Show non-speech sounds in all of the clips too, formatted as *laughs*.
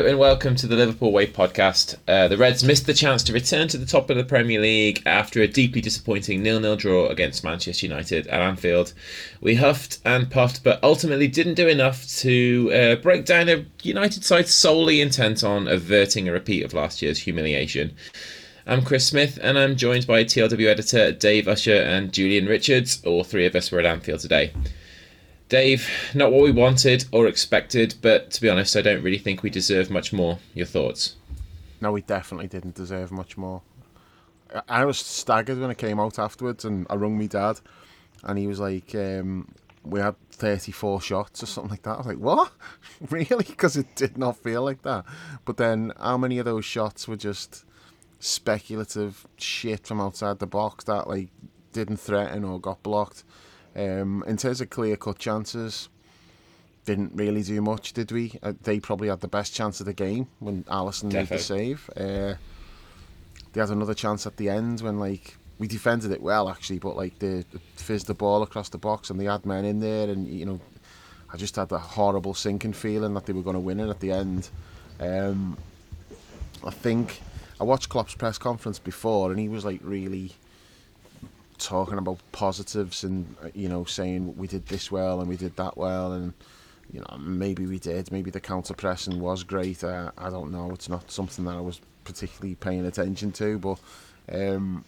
And welcome to the Liverpool Way podcast. Uh, the Reds missed the chance to return to the top of the Premier League after a deeply disappointing nil-nil draw against Manchester United at Anfield. We huffed and puffed, but ultimately didn't do enough to uh, break down a United side solely intent on averting a repeat of last year's humiliation. I'm Chris Smith, and I'm joined by TLW editor Dave Usher and Julian Richards. All three of us were at Anfield today. Dave, not what we wanted or expected, but to be honest, I don't really think we deserve much more. Your thoughts? No, we definitely didn't deserve much more. I was staggered when it came out afterwards, and I rung my dad, and he was like, um, "We had 34 shots or something like that." I was like, "What? *laughs* really?" Because it did not feel like that. But then, how many of those shots were just speculative shit from outside the box that like didn't threaten or got blocked? Um, in terms of clear cut chances, didn't really do much, did we? Uh, they probably had the best chance of the game when Alisson made the save. Uh, they had another chance at the end when like we defended it well actually, but like they fizzed the ball across the box and they had men in there, and you know, I just had a horrible sinking feeling that they were going to win it at the end. Um, I think I watched Klopp's press conference before, and he was like really talking about positives and uh, you know saying we did this well and we did that well and you know maybe we did maybe the counter pressing was great. Uh, I don't know. It's not something that I was particularly paying attention to but um,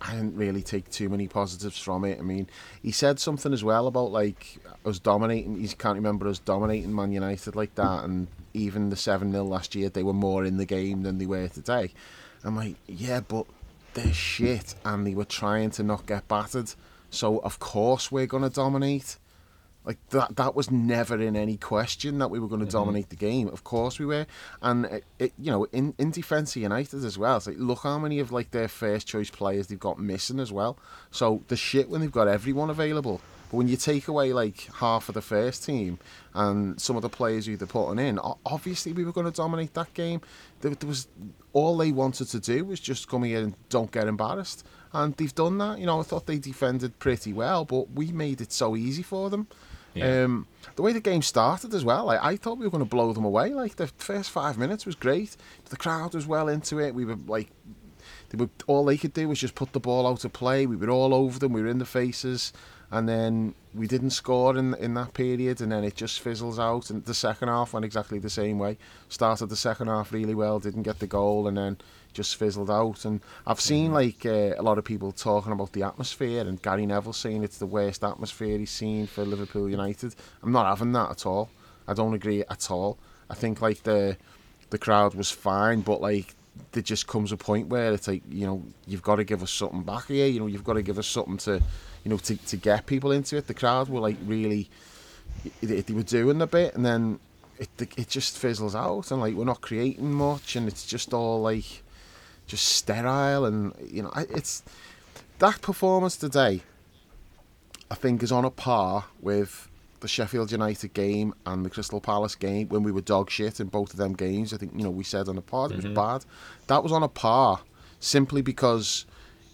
I didn't really take too many positives from it. I mean he said something as well about like us dominating. He can't remember us dominating Man United like that and even the 7-0 last year they were more in the game than they were today. I'm like yeah but they're shit and they were trying to not get battered. So of course we're going to dominate. Like that that was never in any question that we were going to mm-hmm. dominate the game. Of course we were. And it, it, you know, in in defense of United as well. It's like look how many of like their first choice players they've got missing as well. So the shit when they've got everyone available. But when you take away like half of the first team and some of the players who they're putting in, obviously we were going to dominate that game. There, there was all they wanted to do was just come here and don't get embarrassed, and they've done that. You know, I thought they defended pretty well, but we made it so easy for them. Um, the way the game started as well, like, I thought we were going to blow them away. Like the first five minutes was great. The crowd was well into it. We were like, they were all they could do was just put the ball out of play. We were all over them. We were in the faces and then we didn't score in in that period, and then it just fizzles out. And the second half went exactly the same way. Started the second half really well, didn't get the goal, and then just fizzled out. And I've seen mm-hmm. like uh, a lot of people talking about the atmosphere, and Gary Neville saying it's the worst atmosphere he's seen for Liverpool United. I'm not having that at all. I don't agree at all. I think like the the crowd was fine, but like there just comes a point where it's like you know you've got to give us something back here. You know you've got to give us something to you know, to, to get people into it. The crowd were like really, they, they were doing a bit, and then it it just fizzles out, and like we're not creating much, and it's just all like just sterile, and you know, it's that performance today. I think is on a par with the Sheffield United game and the Crystal Palace game when we were dog shit in both of them games. I think you know we said on the pod it was mm-hmm. bad. That was on a par simply because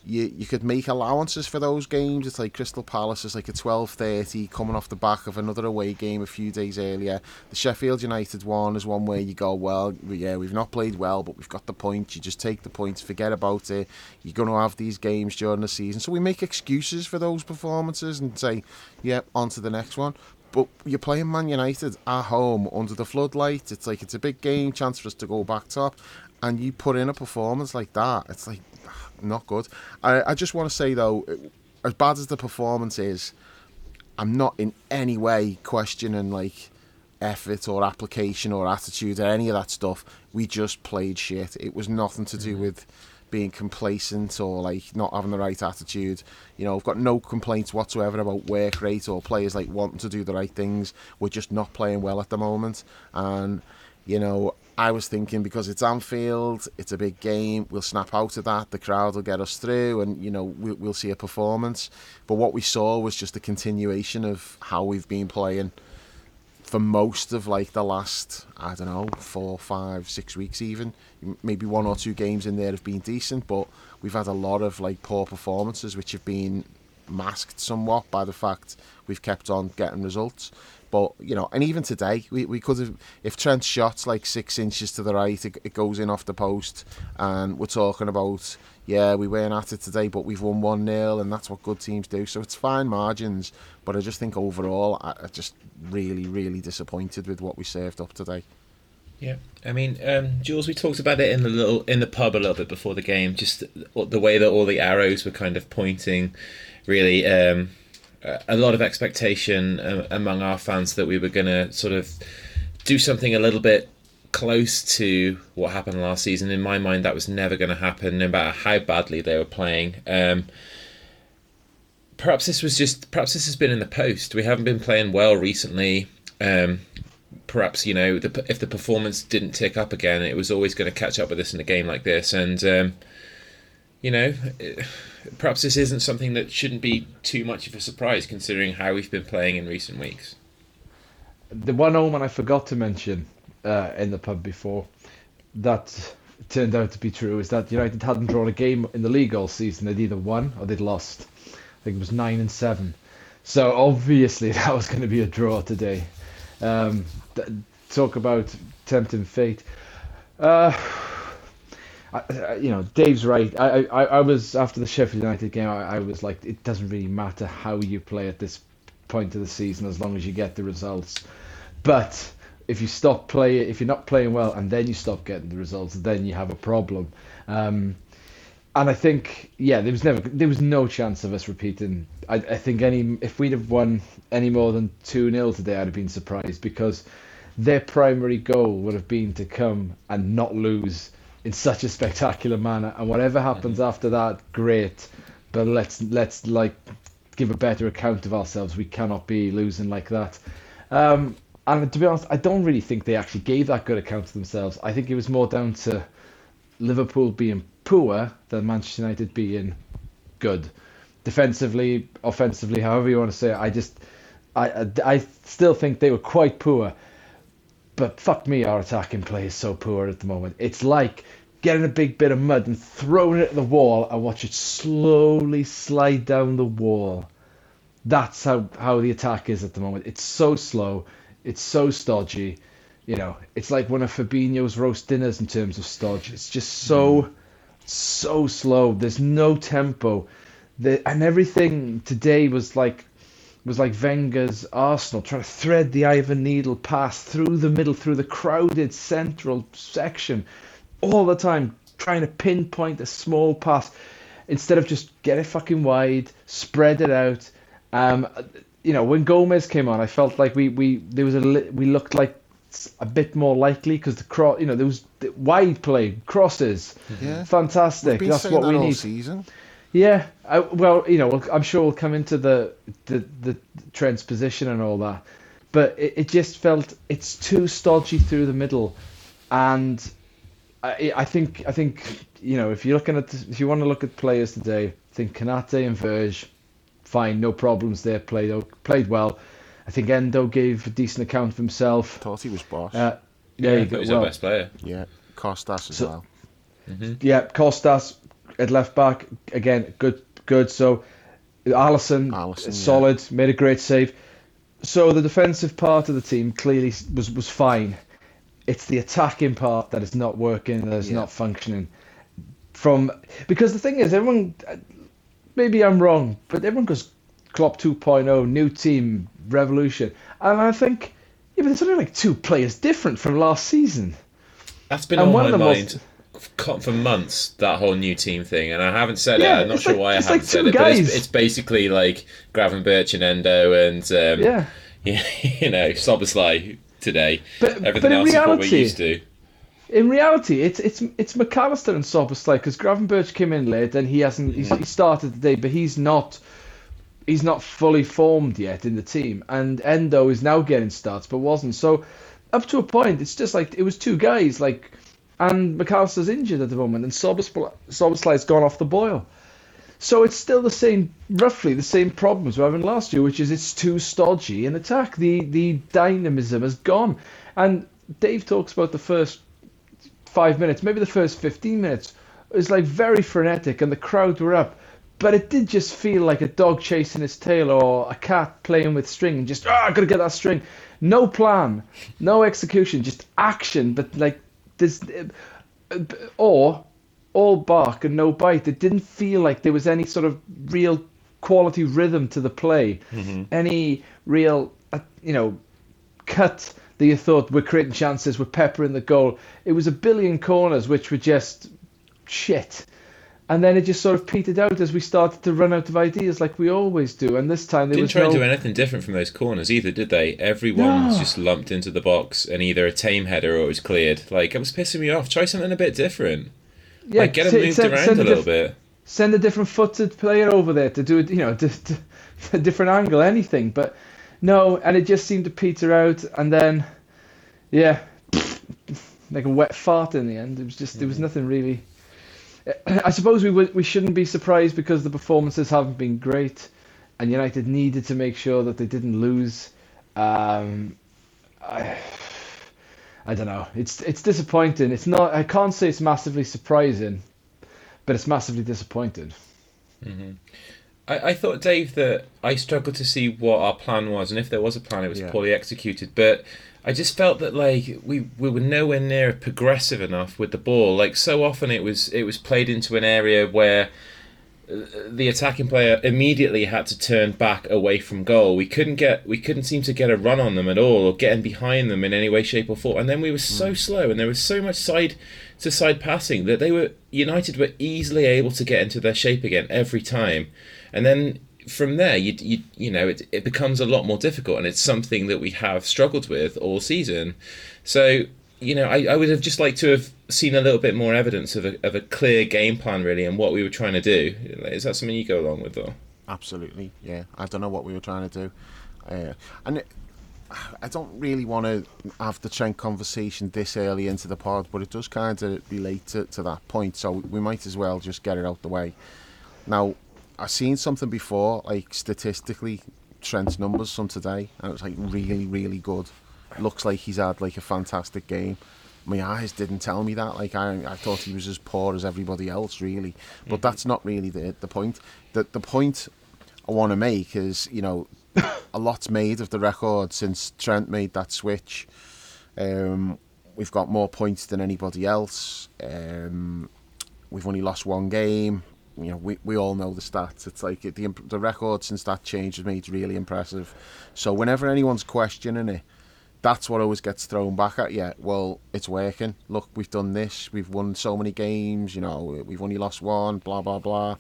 you you could make allowances for those games. It's like Crystal Palace is like a twelve thirty coming off the back of another away game a few days earlier. The Sheffield United one is one where you go, well, yeah, we've not played well, but we've got the point. You just take the points, forget about it. You're going to have these games during the season, so we make excuses for those performances and say, yeah, on to the next one. But you're playing Man United at home under the floodlight. It's like it's a big game, chance for us to go back top, and you put in a performance like that. It's like not good. I, I just want to say though, as bad as the performance is, I'm not in any way questioning like effort or application or attitude or any of that stuff. We just played shit. It was nothing to do mm-hmm. with being complacent or like not having the right attitude. You know, I've got no complaints whatsoever about work rate or players like wanting to do the right things. We're just not playing well at the moment. And, you know, I was thinking because it's Anfield, it's a big game, we'll snap out of that, the crowd will get us through, and you know we'll, we'll see a performance. But what we saw was just a continuation of how we've been playing for most of like the last I don't know four, five, six weeks even. Maybe one or two games in there have been decent, but we've had a lot of like poor performances which have been masked somewhat by the fact we've kept on getting results. But you know, and even today, we, we could have if Trent shot like six inches to the right, it, it goes in off the post, and we're talking about yeah, we weren't at it today, but we've won one 0 and that's what good teams do. So it's fine margins, but I just think overall, I, I just really, really disappointed with what we served up today. Yeah, I mean, um, Jules, we talked about it in the little in the pub a little bit before the game. Just the way that all the arrows were kind of pointing, really. Um, a lot of expectation uh, among our fans that we were going to sort of do something a little bit close to what happened last season. In my mind, that was never going to happen, no matter how badly they were playing. Um, perhaps this was just perhaps this has been in the post. We haven't been playing well recently. Um, perhaps you know the, if the performance didn't tick up again, it was always going to catch up with us in a game like this, and um, you know. It, perhaps this isn't something that shouldn't be too much of a surprise considering how we've been playing in recent weeks. The one omen I forgot to mention uh, in the pub before that turned out to be true is that United hadn't drawn a game in the league all season. They'd either won or they'd lost. I think it was nine and seven. So obviously *laughs* that was going to be a draw today. Um, th- talk about tempting fate. Uh, I, you know, Dave's right. I, I, I was after the Sheffield United game. I, I was like, it doesn't really matter how you play at this point of the season as long as you get the results. But if you stop playing, if you're not playing well, and then you stop getting the results, then you have a problem. Um, and I think, yeah, there was never, there was no chance of us repeating. I, I think any, if we'd have won any more than two 0 today, I'd have been surprised because their primary goal would have been to come and not lose in such a spectacular manner. And whatever happens mm-hmm. after that, great. But let's let's like give a better account of ourselves. We cannot be losing like that. Um, and to be honest, I don't really think they actually gave that good account of themselves. I think it was more down to Liverpool being poor than Manchester United being good. Defensively, offensively, however you want to say it, I just, I, I still think they were quite poor. But fuck me, our attacking play is so poor at the moment. It's like getting a big bit of mud and throwing it at the wall and watch it slowly slide down the wall. That's how, how the attack is at the moment. It's so slow. It's so stodgy. You know, it's like one of Fabinho's roast dinners in terms of stodge. It's just so, so slow. There's no tempo. The, and everything today was like was like Wenger's Arsenal trying to thread the eye of a needle pass through the middle, through the crowded central section, all the time, trying to pinpoint a small pass instead of just get it fucking wide, spread it out. Um, you know, when Gomez came on, I felt like we we there was a we looked like a bit more likely because the cross, you know, there was wide play crosses, yeah. fantastic. That's what that we need. Season. Yeah, I, well, you know, I'm sure we'll come into the the the Trent's position and all that, but it, it just felt it's too stodgy through the middle, and I, I think I think you know if you're looking at if you want to look at players today, I think Konate and Verge, fine, no problems there, played played well. I think Endo gave a decent account of himself. Thought he was boss. Uh, yeah, yeah, he was well. our best player. Yeah, Costas as so, well. Mm-hmm. Yeah, Costas at left back again, good, good. So Alisson, Alisson solid, yeah. made a great save. So the defensive part of the team clearly was was fine. It's the attacking part that is not working, that is yeah. not functioning. From because the thing is, everyone, maybe I'm wrong, but everyone goes Klopp 2.0, new team, revolution, and I think, yeah, but it's only like two players different from last season. That's been and on my mind. Most, for months that whole new team thing, and I haven't said yeah, it. I'm not sure like, why I haven't like said it, guys. but it's, it's, basically like Gravenberch and Endo and um, yeah, *laughs* you know, Szoboszlai today. But, Everything but else reality, is what we're used to. In reality, it's it's it's Mac Allister and Szoboszlai because Gravenberch came in late and he hasn't he started today, but he's not he's not fully formed yet in the team, and Endo is now getting starts but wasn't. So up to a point, it's just like it was two guys like and Mac Allister's injured at the moment, and Szoboszlai's gone off the boil. So it's still the same, roughly the same problems we're having last year, which is it's too stodgy in attack. The the dynamism has gone, and Dave talks about the first five minutes, maybe the first fifteen minutes, it was like very frenetic, and the crowd were up. But it did just feel like a dog chasing its tail or a cat playing with string and just, ah, oh, I gotta get that string. No plan, no execution, just action. But like this, or all bark and no bite. It didn't feel like there was any sort of real quality rhythm to the play, mm-hmm. any real, uh, you know, cut that you thought we're creating chances, we're peppering the goal. It was a billion corners which were just shit. And then it just sort of petered out as we started to run out of ideas, like we always do. And this time there didn't was try no... to do anything different from those corners either, did they? Everyone no. just lumped into the box and either a tame header or it was cleared. Like it was pissing me off. Try something a bit different. Yeah, like, get him moved send, around send a, little diff- bit. Send a different footed player over there to do it. You know, *laughs* to, to, a different angle, anything. But no, and it just seemed to peter out, and then yeah, *laughs* like a wet fart in the end. It was just there was mm. nothing really. *clears throat* I suppose we we shouldn't be surprised because the performances haven't been great, and United needed to make sure that they didn't lose. Um, I, I don't know. It's it's disappointing. It's not. I can't say it's massively surprising, but it's massively disappointing. Mm-hmm. I, I thought Dave that I struggled to see what our plan was, and if there was a plan, it was yeah. poorly executed. But I just felt that like we, we were nowhere near progressive enough with the ball. Like so often it was it was played into an area where uh, the attacking player immediately had to turn back away from goal. We couldn't get we couldn't seem to get a run on them at all or getting behind them in any way, shape or form. And then we were so mm. slow and there was so much side to side passing that they were United were easily able to get into their shape again every time. And then from there, you you you know it it becomes a lot more difficult, and it's something that we have struggled with all season. So you know, I, I would have just liked to have seen a little bit more evidence of a of a clear game plan, really, and what we were trying to do. Is that something you go along with, though? Absolutely, yeah. I don't know what we were trying to do, uh, and. It, I don't really want to have the Trent conversation this early into the pod, but it does kind of relate to, to that point, so we might as well just get it out the way. Now, I've seen something before, like statistically, Trent's numbers from today, and it was like really, really good. Looks like he's had like a fantastic game. My eyes didn't tell me that. Like I, I thought he was as poor as everybody else, really. But mm-hmm. that's not really the the point. The the point I want to make is, you know, *coughs* a lot's made of the record since Trent made that switch. Um, we've got more points than anybody else. Um, we've only lost one game you know, we, we all know the stats. It's like the the record since that change has made really impressive. So whenever anyone's questioning it, that's what always gets thrown back at you. Well, it's working. Look, we've done this. We've won so many games. You know, we've only lost one. Blah blah blah.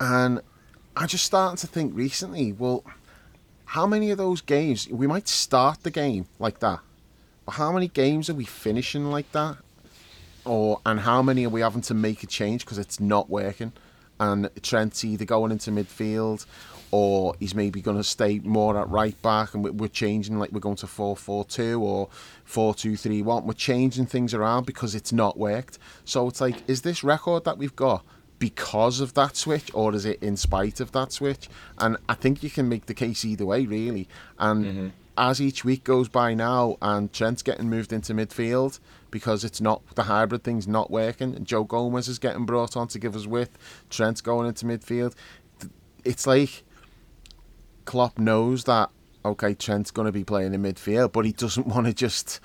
And I just started to think recently. Well, how many of those games we might start the game like that, but how many games are we finishing like that? Or and how many are we having to make a change because it's not working? And Trent's either going into midfield or he's maybe going to stay more at right back and we're changing like we're going to 4-4-2 or 4-2-3-1 we're changing things around because it's not worked so it's like is this record that we've got because of that switch or is it in spite of that switch and I think you can make the case either way really and mm-hmm. As each week goes by now and Trent's getting moved into midfield because it's not the hybrid thing's not working. Joe Gomez is getting brought on to give us width. Trent's going into midfield. It's like Klopp knows that okay, Trent's going to be playing in midfield, but he doesn't *laughs* want to just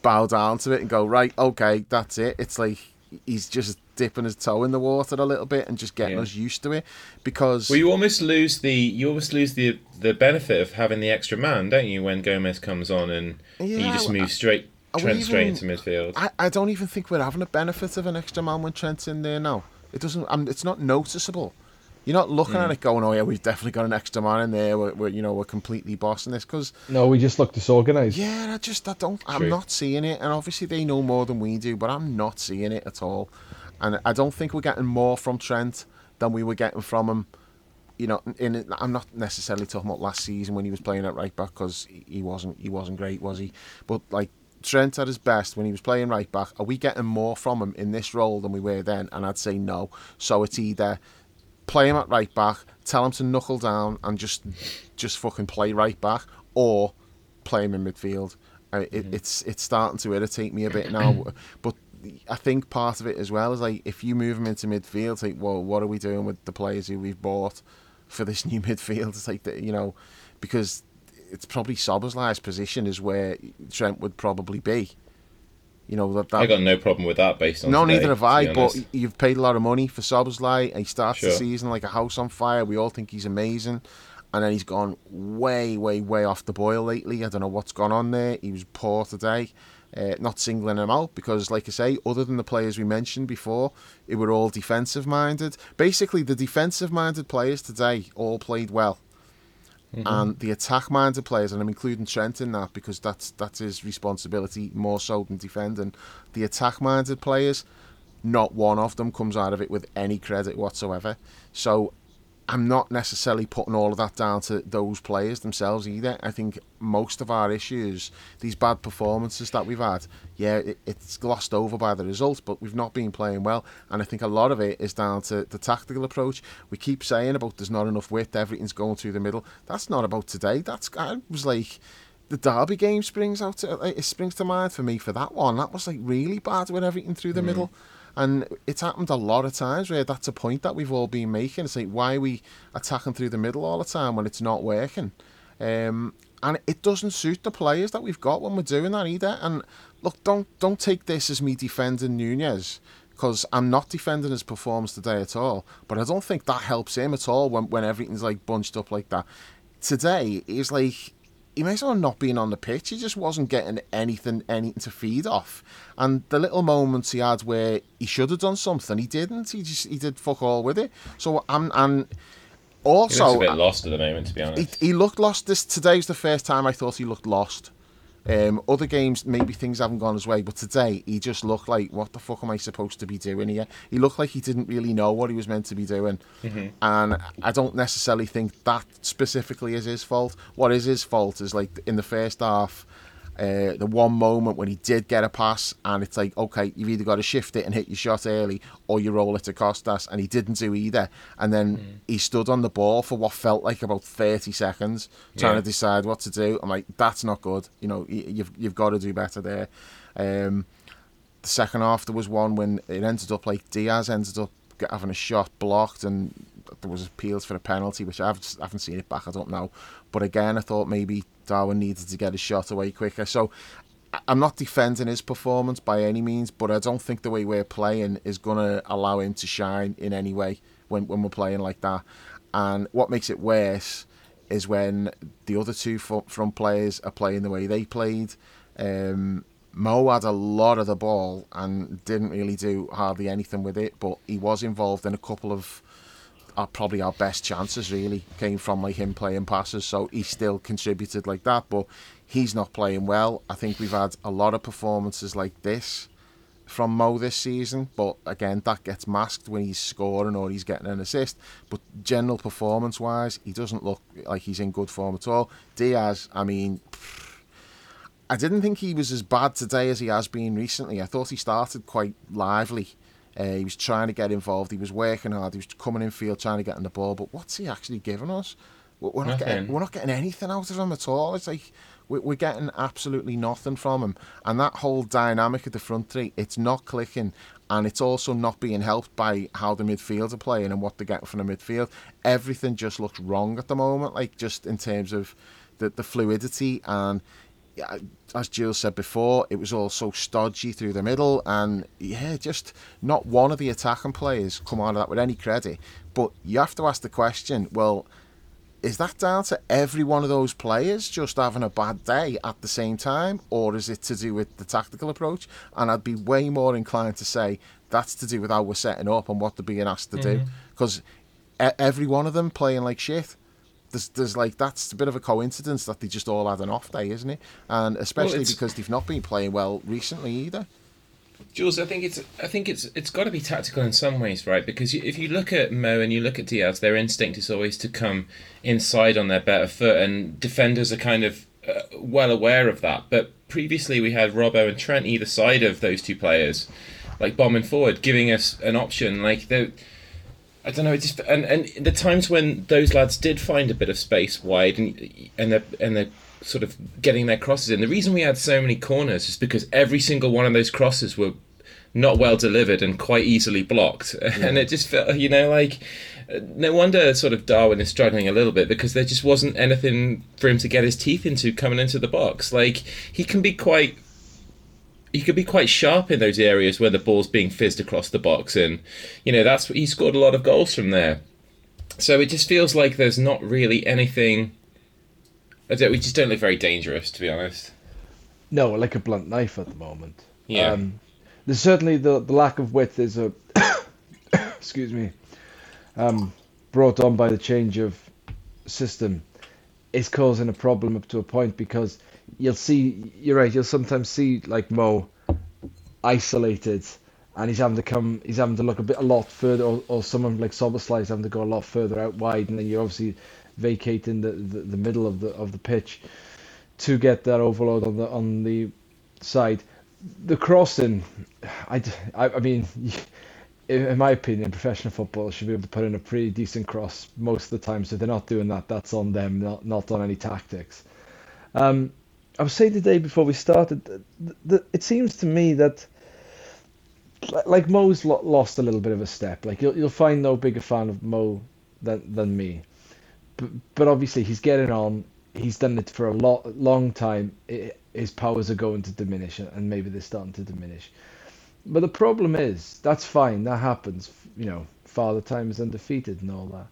bow down to it and go right. Okay, that's it. It's like he's just dipping his toe in the water a little bit and just getting yeah. us used to it because well you almost lose the you almost lose the the benefit of having the extra man don't you when Gomez comes on and yeah, you just move straight Trent even, straight into midfield. I, I don't even think we're having a benefit of an extra man when Trent's in there now. It doesn't. I it's not noticeable. You're not looking mm. at it going, "Oh yeah, we've definitely got an extra man in there. We're, we're you know we're completely bossing this." Because no, we just look disorganised. Yeah, I just I don't. I'm not seeing it, and obviously they know more than we do, but I'm not seeing it at all. And I don't think we're getting more from Trent than we were getting from him. You know, in I'm not necessarily talking about last season when he was playing at right back because he wasn't he wasn't great, was he? But like Trent at his best when he was playing right back, are we getting more from him in this role than we were then? And I'd say no. So it's either play him at right back, tell him to knuckle down and just just fucking play right back, or play him in midfield. Uh, it, Mm-hmm. It's it's starting to irritate me a bit now, *clears throat* but I think part of it as well is like if you move him into midfield, it's like, well, what are we doing with the players who we've bought for this *laughs* new midfield? It's like that, you know, because it's probably Szoboszlai's position is where Trent would probably be. You know that, that I got no problem with that based on. no, today, neither have I. But you've paid a lot of money for Szoboszlai. He starts the season like a house on fire. We all think he's amazing, and then he's gone way, way, way off the boil lately. I don't know what's gone on there. He was poor today. Uh, not singling him out because, like I say, other than the players we mentioned before, it were all defensive minded. Basically, the defensive minded players today all played well. Mm-hmm. And the attack-minded players, and I'm including Trent in that because that's that's his responsibility more so than defending. The attack-minded players, not one of them comes out of it with any credit whatsoever. So I'm not necessarily putting all of that down to those players themselves either. I think most of our issues, these bad performances that we've had, yeah, it, it's glossed over by the results, but we've not been playing well. And I think a lot of it is down to the tactical approach. We keep saying about there's not enough width, everything's going through the middle. That's not about today. That's I was like the Derby game springs out. To, uh, it springs to mind for me for that one. That was like really bad with everything through the mm. middle. And it's happened a lot of times where that's a point that we've all been making. It's like, why are we attacking through the middle all the time when it's not working? Um, and it doesn't suit the players that we've got when we're doing that either. And look, don't don't take this as me defending Nunez because I'm not defending his performance today at all. But I don't think that helps him at all when, when everything's like bunched up like that. Today, he's like he may as well not being on the pitch. He just wasn't getting anything, anything to feed off. And the little moments he had where he should have done something, he didn't. He just he did fuck all with it. So I'm and He looks also a bit lost at the moment, to be he, honest. he looked lost. This today's the first time I thought he looked lost. Um, other games maybe things haven't gone his way, but today he just looked like, what the fuck am I supposed to be doing here? He looked like he didn't really know what he was meant to be doing, and I don't necessarily think that specifically is his fault. What is his fault is like in the first half. Uh, the one moment when he did get a pass, and it's like, okay, you've either got to shift it and hit your shot early, or you roll it to Costas, and he didn't do either. And then he stood on the ball for what felt like about thirty seconds, trying Yeah. to decide what to do. I'm like, that's not good. You know, you've you've got to do better there. Um, the second half there was one when it ended up like Diaz ended up having a shot blocked and there was appeals for a penalty which I haven't, I haven't seen it back I don't know but again I thought maybe Darwin needed to get a shot away quicker. So I'm not defending his performance by any means but I don't think the way we're playing is going to allow him to shine in any way when, when we're playing like that. And what makes it worse is when the other two front players are playing the way they played. Um, Mo had a lot of the ball and didn't really do hardly anything with it, but he was involved in a couple of uh, probably our best chances. Really came from like him playing passes, so he still contributed like that. But he's not playing well. I think we've had a lot of performances like this from Mo this season, but again that gets masked when he's scoring or he's getting an assist. But general performance wise, he doesn't look like he's in good form at all. Diaz, I mean. I didn't think he was as bad today as he has been recently. I thought he started quite lively. Uh, he was trying to get involved. He was working hard. He was coming in field trying to get on the ball. But what's he actually giving us? We're we're not getting we're not getting anything out of him at all. It's like we're we're getting absolutely nothing from him. And that whole dynamic of the front three, it's not clicking. And it's also not being helped by how the midfield are playing and what they're getting from the midfield. Everything just looks wrong at the moment, like just in terms of the, the fluidity and as Jules said before, it was all so stodgy through the middle, and yeah, just not one of the attacking players come out of that with any credit. But you have to ask the question: Well, is that down to every one of those players just having a bad day at the same time, or is it to do with the tactical approach? And I'd be way more inclined to say that's to do with how we're setting up and what they're being asked to do, mm-hmm. because every one of them playing like shit there's, there's like that's a bit of a coincidence that they just all had an off day, isn't it? And especially it's- because they've not been playing well recently either. Jules, I think it's I think it's it's got to be tactical in some ways, right? Because if you look at Mo and you look at Diaz, their instinct is always to come inside on their better foot, and defenders are kind of uh, well aware of that. But previously, we had Robbo and Trent either side of those two players, like bombing forward, giving us an option. Like the I don't know. It just and and the times when those lads did find a bit of space wide and and they're and they're sort of getting their crosses in. The reason we had so many corners is because every single one of those crosses were not well delivered and quite easily blocked, *laughs* and it just felt you know like. No wonder sort of Darwin is struggling a little bit because there just wasn't anything for him to get his teeth into coming into the box. Like he can be quite he could be quite sharp in those areas where the ball's being fizzed across the box, and you know that's he scored a lot of goals from there. So it just feels like there's not really anything. I don't, we just don't look very dangerous, to be honest. No, like a blunt knife at the moment. Yeah. Um, there's certainly the the lack of width is a *coughs* excuse me, um, brought on by the change of system, is causing a problem up to a point because you'll see you're right. You'll sometimes see like Mo isolated, and he's having to come. He's having to look a bit a lot further, or, or someone like Szoboszlai is having to go a lot further out wide, and then you're obviously vacating the, the, the middle of the of the pitch to get that overload on the on the side. The crossing, I, I, I mean, *laughs* in my opinion, professional football should be able to put in a pretty decent cross most of the time. So they're not doing that, that's on them, not not on any tactics. Um, I was saying today before we started, that, that it seems to me that li- like Mo's lo- lost a little bit of a step. Like you'll you'll find no bigger fan of Mo than than me, but but obviously he's getting on. He's done it for a lot long time. I his powers are going to diminish, and maybe they're starting to diminish. But the problem is that's fine. That happens. You know, father time is undefeated and all that.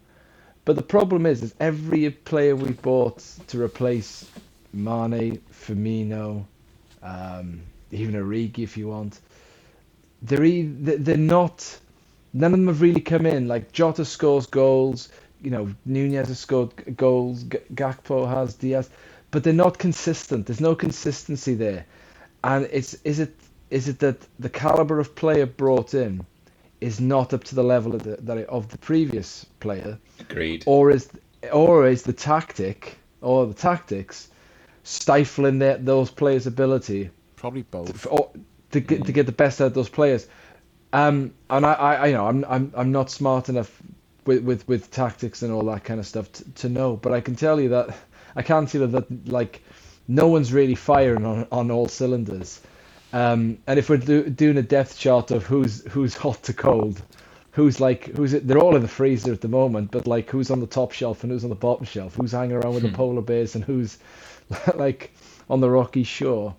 But the problem is, is every player we bought to replace Mane, Firmino, um, even Origi if you want, they're e- they- they're not. None of them have really come in. Like Jota scores goals. You know, Nunez has scored goals. G- Gakpo has Diaz, but they're not consistent. There's no consistency there, and it's is it is it that the caliber of player brought in is not up to the level of the that it- of the previous player, Agreed. or is or is the tactic or the tactics stifling their, those players' ability Probably both. f- or, to get to get the best out of those players. Um, and I, I, you know, I'm, I'm, I'm not smart enough with, with, with tactics and all that kind of stuff to, to know. But I can tell you that *laughs* I can see that, that like no one's really firing on, on all cylinders. Um, and if we're do, doing a depth chart of who's who's *laughs* hot to cold, who's like who's they're all in the freezer at the moment, but like who's on the top shelf and who's on the bottom shelf, who's hanging around with the polar bears and who's *laughs* like on the rocky shore.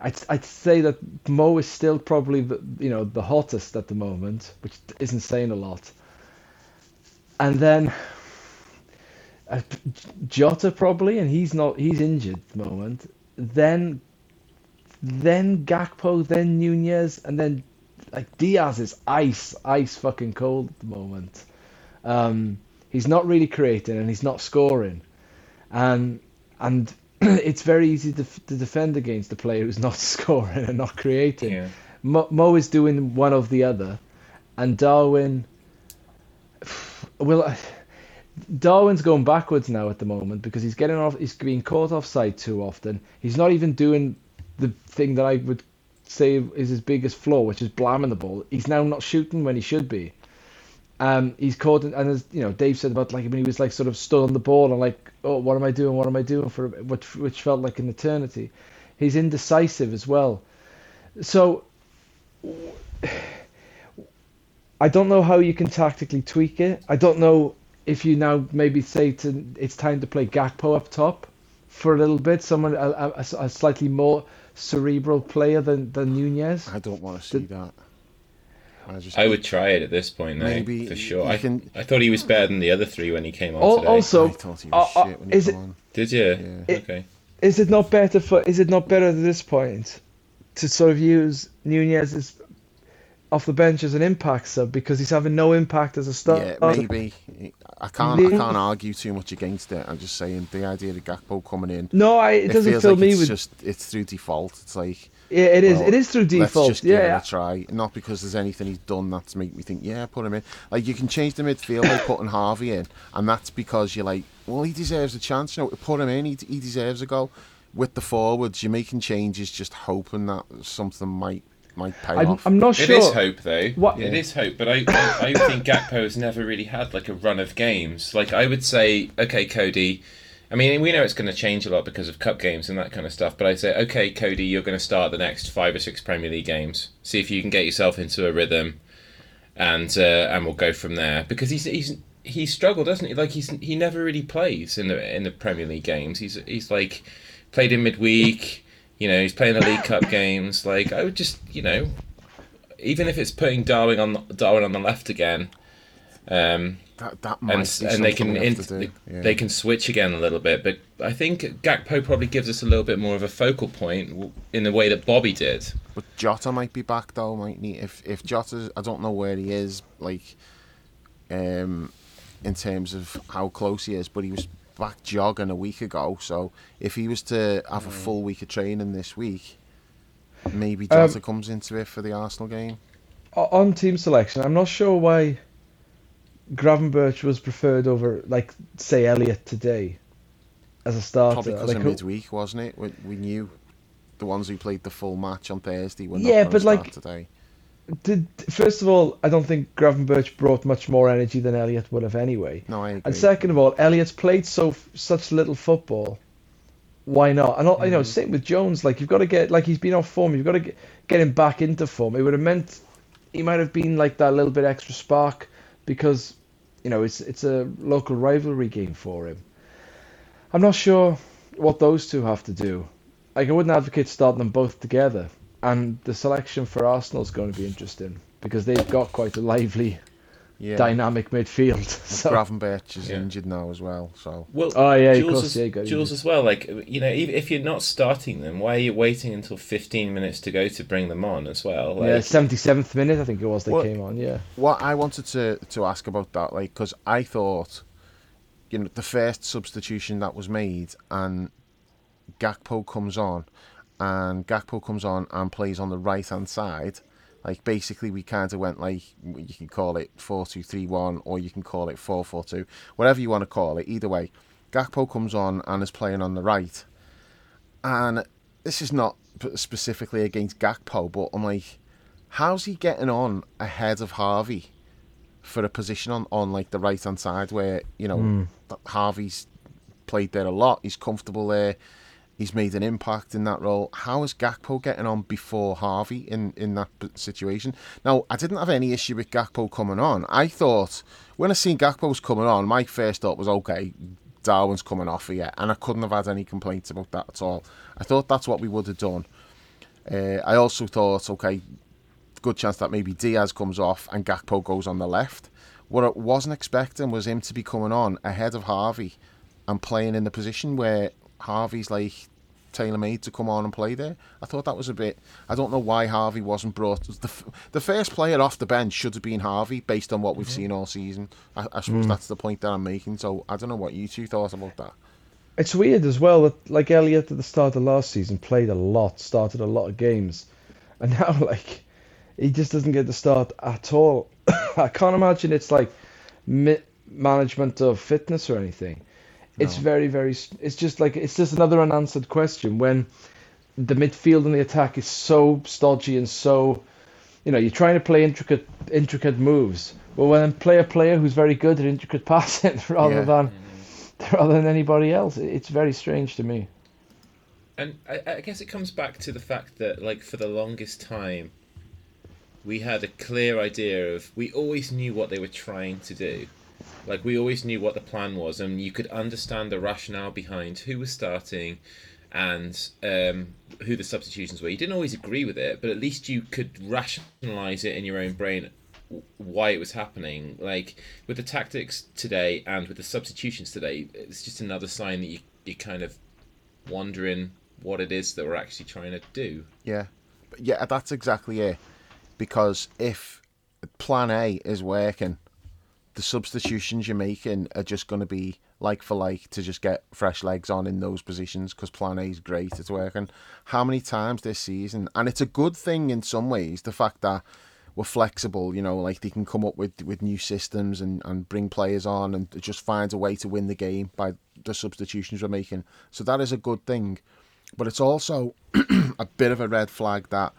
I'd, I'd say that Mo is still probably the you know the hottest at the moment, which isn't saying a lot. And then uh, Jota probably, and he's not he's injured at the moment. Then then Gakpo, then Nunez, and then like Diaz is ice, ice fucking cold at the moment. Um, he's not really creating and he's not scoring, and and *clears throat* it's very easy to, to defend against a player who's not *laughs* scoring and not creating. Yeah. Mo, Mo is doing one of the other, and Darwin. Well, *sighs* Darwin's going backwards now at the moment because he's getting off. He's being caught offside too often. He's not even doing the thing that I would say is his biggest flaw, which is blamming the ball. He's now not shooting when he should be. Um, he's caught, and as you know, Dave said about like when he was like sort of stood on the ball and like, oh, what am I doing? What am I doing for which which felt like an eternity. He's indecisive as well. So *sighs* I don't know how you can tactically tweak it. I don't know if you now maybe say to it's time to play Gakpo up top for a little bit, someone a, a, a slightly more cerebral player than than Nunez. I don't want to see that. I just I would try it at this point, though, Maybe for sure. I, can- I thought he was better than the other three when he came on Al- today. Also, I thought he was uh, uh, shit when he is it- on. Did you? Yeah. It- okay. Is it not better for? Is it not better at this point to sort of use Nunez off the bench as an impact sub because he's having no impact as a starter. Yeah, maybe. I can't. I can't argue too much against it. I'm just saying the idea of Gakpo coming in. No, I, it It, doesn't feels fill like me it's with. just it's through default. It's like yeah, it is. well, it is through let's default. just give Yeah, it a try. Not because there's anything he's done that's make me think, yeah, put him in. Like you can change the midfield by putting Harvey in, and that's because you're like, well, he deserves a chance. You know, put him in. He, he deserves a goal. With the forwards, you're making changes, just hoping that something might might pay I'm, off. I'm not sure. It is hope, though. What- It Yeah. is hope, but I, I, I think Gakpo has never really had like a run of games. Like I would say, okay, Cody. I mean, we know it's going to change a lot because of cup games and that kind of stuff. But I'd say, okay, Cody, you're going to start the next five or six Premier League games. See if you can get yourself into a rhythm, and uh, and we'll go from there. Because he's he's he's struggled, doesn't he? Like he's he never really plays in the in the Premier League games. He's he's like played in midweek. You know, he's playing the League Cup games. Like I would just, you know, even if it's putting Darwin on Darwin on the left again, um, that that might and be and they can we have in, to do. Yeah. they can switch again a little bit. But I think Gakpo probably gives us a little bit more of a focal point in the way that Bobby did. But Jota might be back though, might he? If if Jota, I don't know where he is, like, um, in terms of how close he is, but he was back jogging a week ago. So if he was to have Mm. a full week of training this week, maybe Um, Jota comes into it for the Arsenal game. On team selection, I'm not sure why Gravenberch was preferred over, like, say, Elliott today as a starter. Probably because like, of midweek, wasn't it? We, we knew the ones who played the full match on Thursday were not Yeah, but, like, today. did first of all, I don't think Gravenberch brought much more energy than Elliott would have anyway. No, I agree. And second of all, Elliott's played so such little football. Why not? And all, you know, Mm-hmm. same with Jones. Like you've got to get like he's been off form. You've got to get, get him back into form. It would have meant he might have been like that little bit extra spark because you know it's it's a local rivalry game for him. I'm not sure what those two have to do. Like I wouldn't advocate starting them both together. And the selection for Arsenal is going to be interesting because they've got quite a lively, yeah. dynamic midfield. *laughs* So Gravenberch is Yeah. injured now as well, so Well, Oh, yeah, of Jules, course, as, yeah, got- Jules as well. Like you know, even if you're not starting them, why are you waiting until 15 minutes to go to bring them on as well? Like, yeah, seventy seventh minute I think it was they Well- came on. Yeah. what I wanted to to ask about that, like, because I thought, you know, the first substitution that was made and Gakpo comes on, and Gakpo comes on and plays on the right hand side. Like basically, we kind of went like you can call it four two three one, or you can call it four four two, whatever you want to call it. Either way, Gakpo comes on and is playing on the right, and this is not specifically against Gakpo, but I'm like, how's he getting on ahead of Harvey for a position on, on like the right hand side where you know that Harvey's played there a lot. He's comfortable there. He's made an impact in that role. How is Gakpo getting on before Harvey in, in that situation? Now, I didn't have any issue with Gakpo coming on. I thought, when I seen Gakpo's coming on, my first thought was, okay, Darwin's coming off here. And I couldn't have had any complaints about that at all. I thought that's what we would have done. Uh, I also thought, okay, good chance that maybe Diaz comes off and Gakpo goes on the left. What I wasn't expecting was him to be coming on ahead of Harvey and playing in the position where Harvey's like tailor made to come on and play there. I thought that was a bit. I don't know why Harvey wasn't brought. The, the first player off the bench should have been Harvey based on what we've seen all season. I, I suppose hmm. that's the point that I'm making. So I don't know what you two thought about that. It's weird as well that like Elliott at the start of last season played a lot, started a lot of games, *laughs* and now like he just doesn't get the start at all. *coughs* I can't imagine it's like management of fitness or anything. It's No. very very. It's just like it's just another unanswered question when the midfield and the attack is so stodgy and so, you know, you're trying to play intricate intricate moves. Well, when play a player who's very good at intricate *laughs* passing *laughs* rather Yeah. than *laughs* rather than anybody else. It's very strange to me. And I, I guess it comes back to the fact that, like, for the longest time, we had a clear idea of. We always knew what they were trying to do. Like, we always knew what the plan was, and you could understand the rationale behind who was starting and um, who the substitutions were. You didn't always agree with it, but at least you could rationalize it in your own brain why it was happening. Like, with the tactics today and with the substitutions today, it's just another sign that you, you're kind of wondering what it is that we're actually trying to do. Yeah, yeah, that's exactly it. Because if Plan A is working, the substitutions you're making are just going to be like for like to just get fresh legs on in those positions. Because Plan A is great, it's working. How many times this season? And it's a good thing in some ways. The fact that we're flexible, you know, like they can come up with with new systems and and bring players on and just find a way to win the game by the substitutions we're making. So that is a good thing. But it's also *clears throat* a bit of a red flag that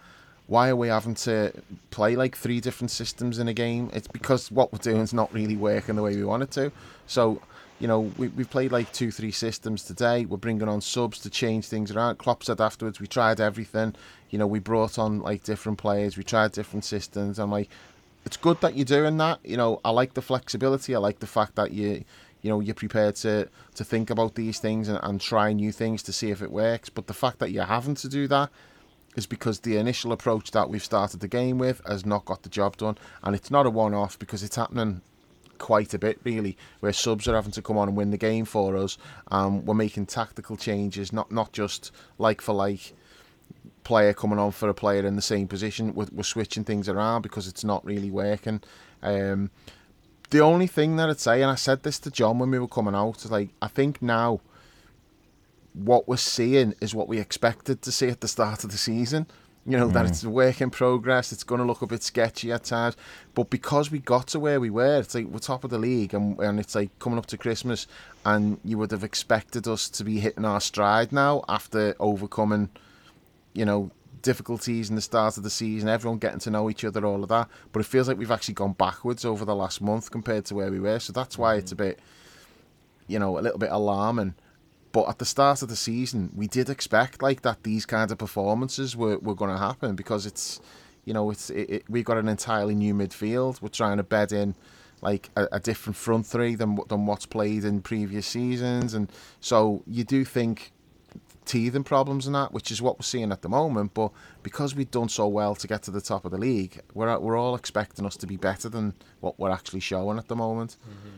why are we having to play like three different systems in a game? It's because what we're doing is not really working the way we want it to. So, you know, we, we've played like two, three systems today. We're bringing on subs to change things around. Klopp said afterwards, we tried everything. You know, we brought on like different players. We tried different systems. I'm like, it's good that you're doing that. You know, I like the flexibility. I like the fact that you, you know, you're prepared to to think about these things and, and try new things to see if it works. But the fact that you're having to do that is because the initial approach that we've started the game with has not got the job done. And it's not a one off because it's happening quite a bit, really, where subs are having to come on and win the game for us. Um, we're making tactical changes, not, not just like for like player coming on for a player in the same position. We're, we're switching things around because it's not really working. Um, the only thing that I'd say, and I said this to John when we were coming out, is like I think now what we're seeing is what we expected to see at the start of the season. You know, mm. that it's a work in progress, it's going to look a bit sketchy at times. But because we got to where we were, it's like we're top of the league and, and it's like coming up to Christmas, and you would have expected us to be hitting our stride now after overcoming, you know, difficulties in the start of the season, everyone getting to know each other, all of that. But it feels like we've actually gone backwards over the last month compared to where we were. So that's why it's a bit, you know, a little bit alarming. But at the start of the season, we did expect like that these kinds of performances were, were going to happen because it's, you know, it's it, it, we've got an entirely new midfield. We're trying to bed in like a, a, different front three than than what's played in previous seasons, and so you do think teething problems and that, which is what we're seeing at the moment. But because we've done so well to get to the top of the league, we're we're all expecting us to be better than what we're actually showing at the moment. Mm-hmm.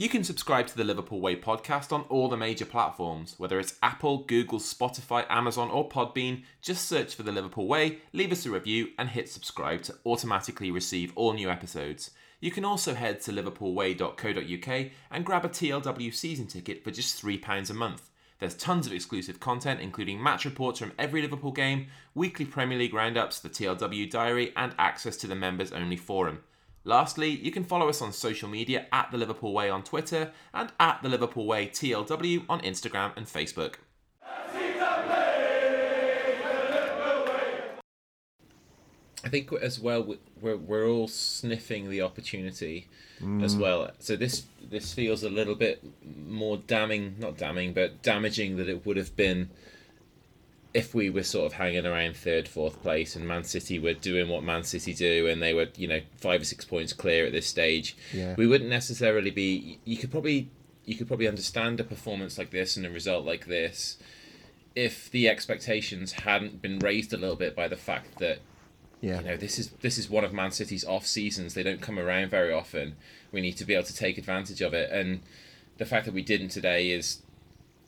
You can subscribe to the Liverpool Way podcast on all the major platforms, whether it's Apple, Google, Spotify, Amazon, or Podbean. Just search for the Liverpool Way, leave us a review, and hit subscribe to automatically receive all new episodes. You can also head to liverpoolway.co.uk and grab a TLW season ticket for just £3 a month. There's tons of exclusive content, including match reports from every Liverpool game, weekly Premier League roundups, the TLW diary, and access to the members only forum. Lastly, you can follow us on social media at The Liverpool Way on Twitter and at The Liverpool Way TLW on Instagram and Facebook. I think as well we're we're all sniffing the opportunity mm. as well. So this this feels a little bit more damning, not damning, but damaging that it would have been if we were sort of hanging around third, fourth place, and Man City were doing what Man City do, and they were, you know, five or six points clear at this stage, yeah. we wouldn't necessarily be. You could probably, you could probably understand a performance like this and a result like this, if the expectations hadn't been raised a little bit by the fact that, yeah, you know, this is this is one of Man City's off seasons. They don't come around very often. We need to be able to take advantage of it, and the fact that we didn't today is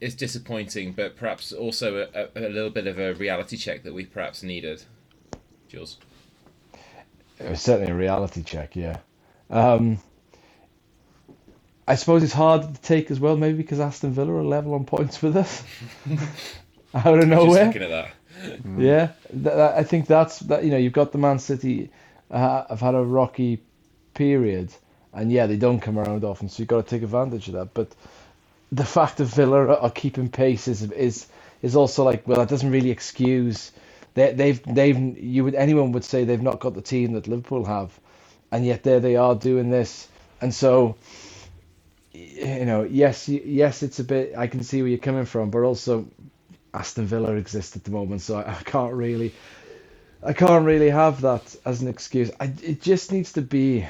is disappointing, but perhaps also a, a, little bit of a reality check that we perhaps needed. Jules. It was certainly a reality check, yeah. Um, I suppose it's hard to take as well, maybe because Aston Villa are level on points with us. *laughs* Out of nowhere. Just looking at that. Yeah, th- I think that's that. You know, you've got the Man City uh, have had a rocky period, and yeah, they don't come around often, so you've got to take advantage of that. But the fact that Villa are keeping pace is is is also like well that doesn't really excuse they they've they've you would anyone would say they've not got the team that Liverpool have, and yet there they are doing this, and so you know yes yes it's a bit I can see where you're coming from, but also Aston Villa exists at the moment, so I, I can't really I can't really have that as an excuse. I, it just needs to be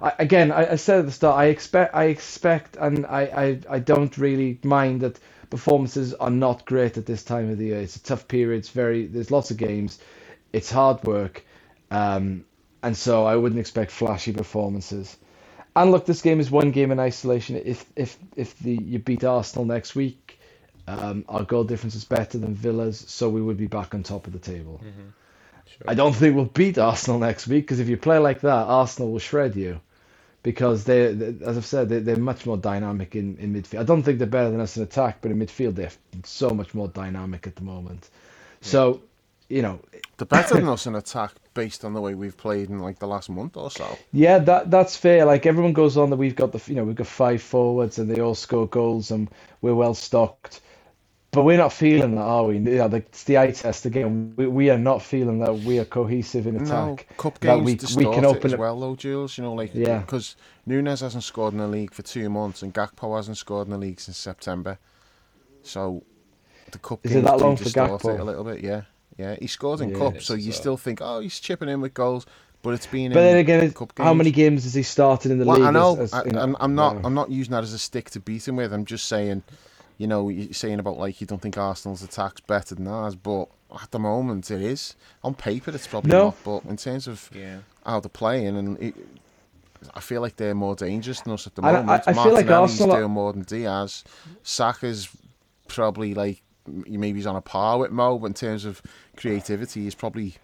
I, again, I, I, said at the start, I expect, I expect, and I, I, I don't really mind that performances are not great at this time of the year. It's a tough period. It's very, there's lots of games. It's hard work, um, and so I wouldn't expect flashy performances. And look, this game is one game in isolation. If if if the you beat Arsenal next week, um, our goal difference is better than Villa's, so we would be back on top of the table. Mm-hmm. Sure. I don't think we'll beat Arsenal next week because if you play like that, Arsenal will shred you because they, as I've said, they, they're much more dynamic in, in midfield. I don't think they're better than us in attack, but in midfield they're so much more dynamic at the moment. Yeah. So, you know, they're better than *coughs* us in attack based on the way we've played in like the last month or so. Yeah, that that's fair. Like everyone goes on that we've got the you know we've got five forwards and they all score goals and we're well stocked. But we're not feeling that, are we? Yeah, the, it's the eye test again. We, we are not feeling that we are cohesive in attack. No, cup games we, we can it open as well, though, Jules. You know, like Yeah. because Nunez hasn't scored in the league for two months, and Gakpo hasn't scored in the league since September. So the cup Is it that long for Gakpo? it a little bit. Yeah, yeah. He scored in Yeah. cup, so you so- still think, oh, he's chipping in with goals, but it's been. But then again, how many games. has he started in the Well, league? I know. as- as, I, you know, I'm not. yeah. I'm not using that as a stick to beat him with. I'm just saying, you know, you're saying about like you don't think Arsenal's attack's better than ours, but at the moment it is. On paper, it's probably No. not. But in terms of Yeah. how they're playing, and it, I feel like they're more dangerous than us at the I- I- moment. I feel like Martinelli's Arsenal are- doing more than Diaz. Saka's probably like maybe he's on a par with Mo, but in terms of creativity, he's probably,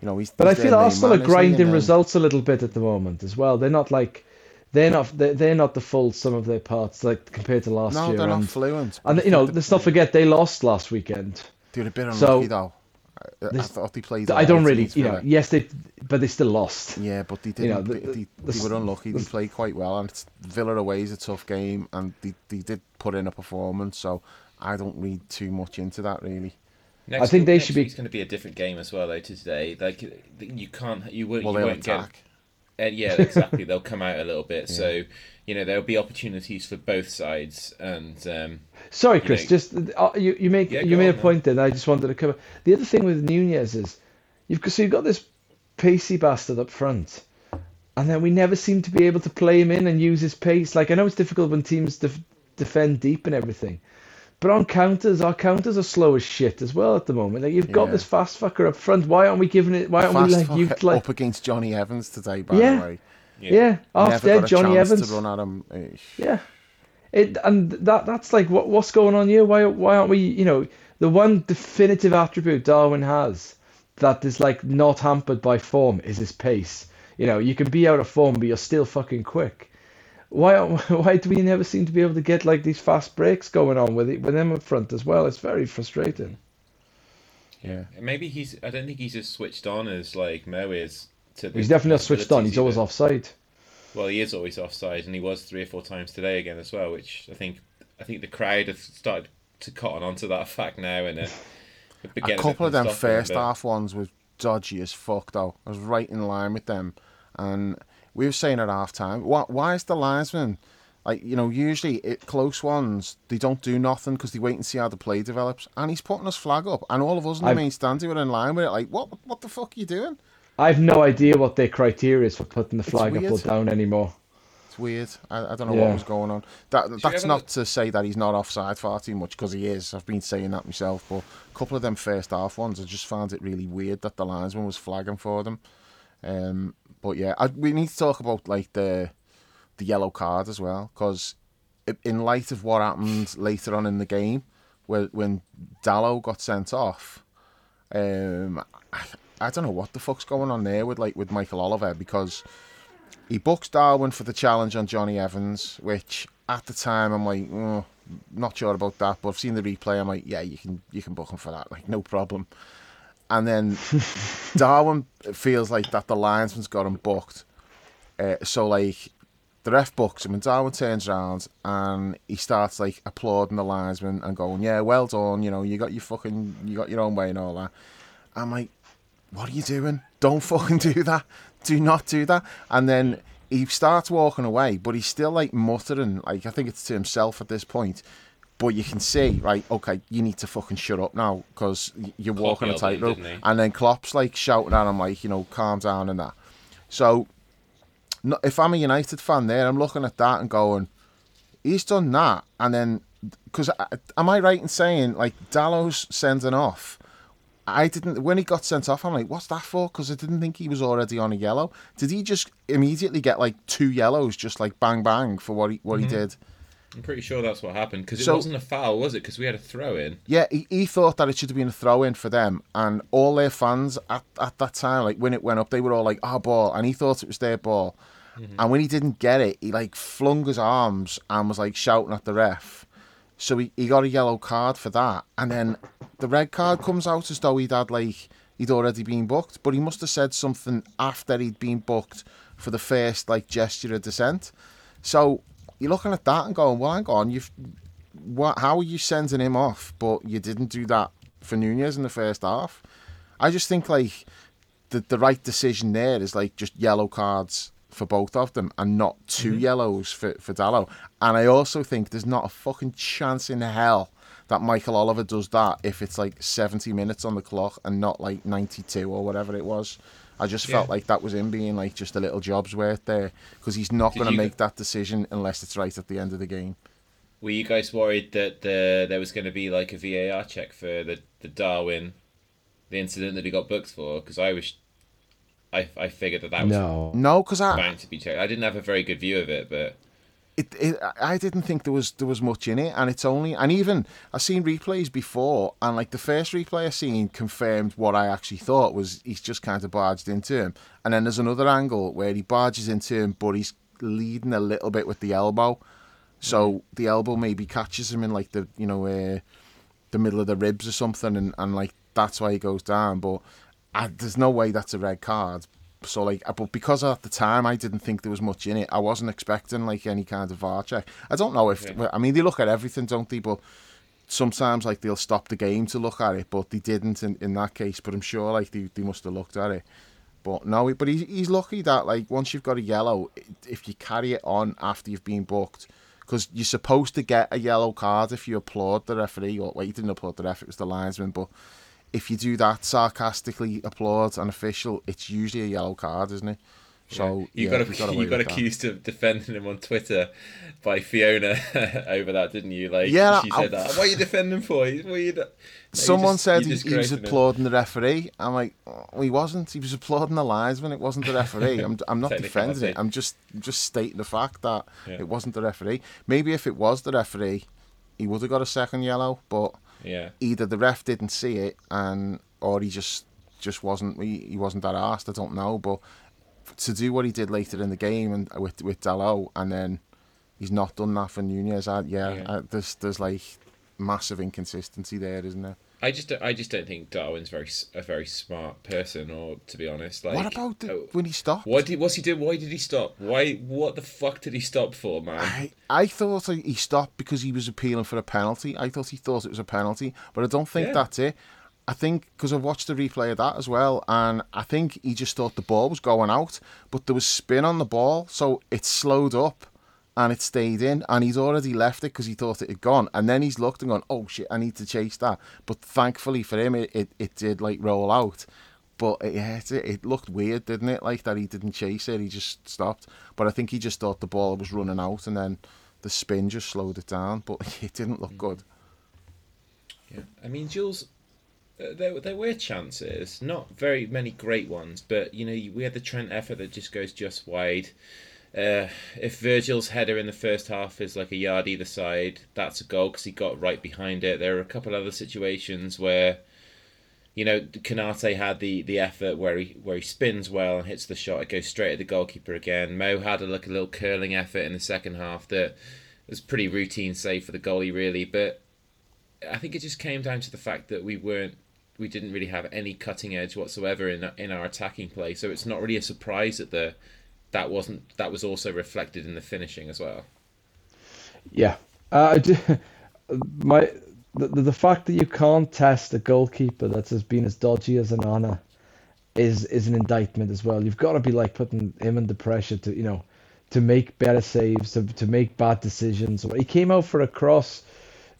you know, he's. But I he's their feel Arsenal man, are isn't he? Grinding results a little bit at the moment as well. They're not like they're not they're, they're not the full sum of their parts like compared to last No, year. they're not and, fluent. and you know, think let's not forget they lost last weekend. They're a bit unlucky So, though. I, I this- thought they played. I don't really, you know, Villa. yes they, but they still lost. Yeah, but they didn't. know, the- they, the- they, the they were unlucky. They played quite well, and Villa away is a tough game, and they, they did put in a performance. So I don't read too much into that really. Next I think week- they next should be- It's going to be a different game as well, though. To today, like you can't, you won't, Well, you they'll won't get. Attack. Uh, yeah, exactly. They'll come out a little bit, *laughs* so you know there'll be opportunities for both sides, and um, Sorry, Chris. know- just uh, you, you make Yeah, you made on, a man. point there. I just wanted to cover. The other thing with Nunez is you've got- so you've got this pacey bastard up front, and then we never seem to be able to play him in and use his pace. Like I know it's difficult when teams def- defend deep and everything, but on counters, our counters are slow as shit as well at the moment. Like you've got Yeah. this fast fucker up front. Why aren't we giving it? Why aren't we like you like? up against Jonny Evans today, by Yeah. the way. Yeah, half Never dead Jonny Evans. to run at him. Yeah, it and that that's like what what's going on here? Why why aren't we? You know, the one definitive attribute Darwin has that is like not hampered by form is his pace. You know, you can be out of form, but you're still fucking quick. Why *laughs* why do we never seem to be able to get like these fast breaks going on with it with them up front as well? It's very frustrating. Yeah. maybe he's. I don't think he's as switched on as like Mo is. To the He's definitely not switched on. possibilities He's always offside. Well, he is always offside, and he was three or four times today again as well. Which I think, I think the crowd have started to cotton onto that *laughs* fact now, and uh, A couple of them pissed him, first but- half ones was dodgy as fuck though. I was right in line with them, and we were saying at half time, why, why is the linesman like you know usually it, close ones they don't do nothing because they wait and see how the play develops, and he's putting his flag up, and all of us in the I've- main stand who were in line with it like what what the fuck are you doing? I've no idea what their criteria is for putting the flag up or down anymore. It's weird. I, I don't know Yeah. what was going on. That that's not look- to say that he's not offside far too much because he is. I've been saying that myself. But a couple of them first half ones, I just found it really weird that the linesman was flagging for them. Um, but yeah, I, we need to talk about like the the yellow card as well because in light of what happened later on in the game, where when Dalot got sent off, um, I, I don't know what the fuck's going on there with like with Michael Oliver because he books Darwin for the challenge on Jonny Evans, which at the time I'm like, oh, not sure about that, but I've seen the replay. I'm like, yeah, you can you can book him for that, like no problem. And then *laughs* Darwin feels like that the linesman's got him booked, uh, so like the ref books him, and Darwin turns around and he starts like applauding the linesman and going, yeah, well done, you know, you got your fucking, you got your own way and all that. I'm like, what are you doing? Don't fucking do that. Do not do that. And then he starts walking away, but he's still like muttering, like I think it's to himself at this point. But you can see, right, okay, you need to fucking shut up now because you're Klopp walking a tightrope. And then Klopp's like shouting at him, like, you know, calm down and that. So no- if I'm a United fan there, I'm looking at that and going, he's done that. And then, because uh, am I right in saying, like, Dalot's sending off? I didn't, when he got sent off, I'm like, what's that for? Because I didn't think he was already on a yellow. Did he just immediately get like two yellows, just like bang bang for what he, what he did? I'm pretty sure that's what happened because it So- wasn't a foul, was it? Because we had a throw in. Yeah, he, he thought that it should have been a throw in for them, and all their fans at, at that time, like when it went up, they were all like, "Our ball," and he thought it was their ball. Mm-hmm. And when he didn't get it, he like flung his arms and was like shouting at the ref. So he, he got a yellow card for that, and then the red card comes out as though he'd had like he'd already been booked, but he must have said something after he'd been booked for the first like gesture of dissent. So you're looking at that and going, "Well, hang on, you've what? How are you sending him off? But you didn't do that for Nunez in the first half. I just think like the the right decision there is like just yellow cards for both of them and not 2 Mm-hmm. yellows for for Dalot. And I also think there's not a fucking chance in hell that Michael Oliver does that if it's like 70 minutes on the clock and not like 92 or whatever it was. I just felt Yeah. like that was him being like just a little job's worth there because he's not going to make that decision unless it's right at the end of the game. Were you guys worried that the there was going to be like a VAR check for the the Darwin, the incident that he got booked for? Because I was, I I figured that that was No. No, because I, bound to be checked. I didn't have a very good view of it, but it, it I didn't think there was there was much in it, and it's only and even I've seen replays before, and like the first replay I seen confirmed what I actually thought was he's just kind of barged into him, and then there's another angle where he barges into him, but he's leading a little bit with the elbow, so the elbow maybe catches him in like the you know uh, the middle of the ribs or something, and, and like that's why he goes down, but. I, there's no way that's a red card. So like, uh, but because at the time I didn't think there was much in it, I wasn't expecting like any kind of VAR check. I don't know if Yeah. I mean they look at everything, don't they? But sometimes like they'll stop the game to look at it, but they didn't in, in that case. But I'm sure like they, they must have looked at it. But no, but he's, he's lucky that like once you've got a yellow, if you carry it on after you've been booked, because you're supposed to get a yellow card if you applaud the referee, or well, you didn't applaud the ref, it was the linesman, but if you do that sarcastically applaud an official, it's usually a yellow card, isn't it? So you yeah, got a, you *laughs* got with that. accused of defending him on Twitter by Fiona *laughs* over that, didn't you? Like Yeah, she said that. What are you defending for? What are you, do-" No, Someone just- said he, he was created him. applauding the referee. I'm like, oh, he wasn't. He was applauding the linesman. It wasn't the referee. I'm, I'm not defending it. I'm just just stating the fact that Yeah. it wasn't the referee. Maybe if it was the referee, he would have got a second yellow. But Yeah. either the ref didn't see it, and or he just just wasn't he, he wasn't that asked. I don't know. But to do what he did later in the game and uh, with with Dalot, and then he's not done that for Nunez. I, yeah, Yeah. I, there's there's like massive inconsistency there, isn't there? I just don't, I just don't think Darwin's very a very smart person, or to be honest, like what about the, oh, when he stopped? what did what's he do? Why did he stop? Why what the fuck did he stop for, man? I, I thought he stopped because he was appealing for a penalty. I thought he thought it was a penalty, but I don't think Yeah. that's it. I think because I've watched the replay of that as well, and I think he just thought the ball was going out, but there was spin on the ball, so it slowed up and it stayed in, and he'd already left it because he thought it had gone, and then he's looked and gone, oh shit, I need to chase that. But thankfully for him, it, it, it did like roll out. But it, yeah, it, it looked weird, didn't it? Like that he didn't chase it, he just stopped. But I think he just thought the ball was running out, and then the spin just slowed it down. But *laughs* it didn't look good. Yeah, I mean, Jules, uh, there there were chances, not very many great ones, but you know we had the Trent effort that just goes just wide. Uh, if Virgil's header in the first half is like a yard either side, that's a goal because he got right behind it. There are a couple other situations where, you know, Konate had the, the effort where he where he spins well and hits the shot. It goes straight at the goalkeeper again. Mo had a, like a little curling effort in the second half that was pretty routine save for the goalie really, but I think it just came down to the fact that we weren't we didn't really have any cutting edge whatsoever in in our attacking play. So it's not really a surprise that the that wasn't that was also reflected in the finishing as well. Yeah. Uh, I do, *laughs* my the, the fact that you can't test a goalkeeper that's as been as dodgy as Onana is is an indictment as well. You've got to be like putting him under pressure to you know to make better saves, to to make bad decisions. He came out for a cross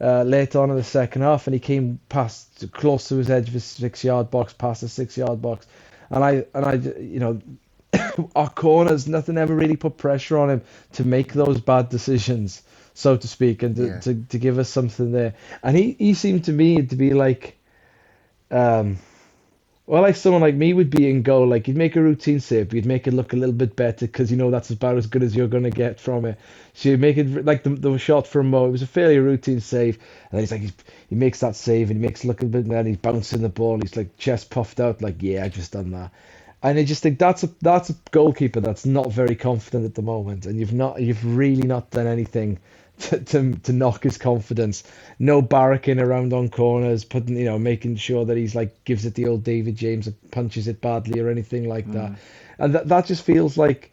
uh, late on in the second half, and he came past close to his edge of his six yard box, past the six yard box, and I and I you know. *coughs* our corners, nothing ever really put pressure on him to make those bad decisions, so to speak, and to, Yeah. to, to give us something there. And he, he seemed to me to be like, um, well, like someone like me would be in goal. Like you'd make a routine save, but you'd make it look a little bit better because you know that's about as good as you're going to get from it. So you make it like the, the shot from Mo. It was a fairly routine save, and then he's like he's, he makes that save and he makes it look a bit, and then he's bouncing the ball. He's like chest puffed out, like yeah, I just done that. And I just think that's a that's a goalkeeper that's not very confident at the moment, and you've not you've really not done anything to to, to knock his confidence. No barracking around on corners, putting you know making sure that he's like gives it the old David James and punches it badly or anything like that, mm. and that that just feels like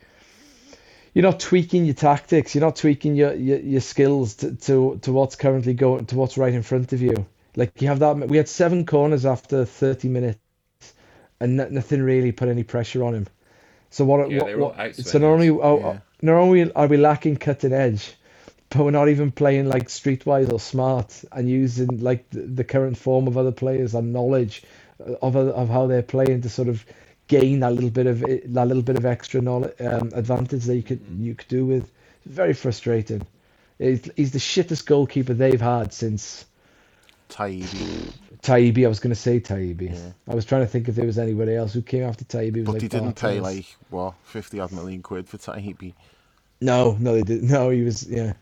you're not tweaking your tactics. You're not tweaking your your, your skills to, to to what's currently going to what's right in front of you. Like you have that. We had seven corners after 30 minutes, and nothing really put any pressure on him. So what? Yeah, what, what so not only oh, yeah. not only are we lacking cutting edge, but we're not even playing like streetwise or smart and using like the, the current form of other players and knowledge of of how they're playing to sort of gain that little bit of that little bit of extra knowledge um, advantage that you could you could do with. It's very frustrating. He's, he's the shittest goalkeeper they've had since Taibi. Taibi, I was going to say Taibi. Yeah. I was trying to think if there was anybody else who came after Taibi. But like he didn't pay like what fifty odd million quid for Taibi. No, no, they didn't. No, he was yeah.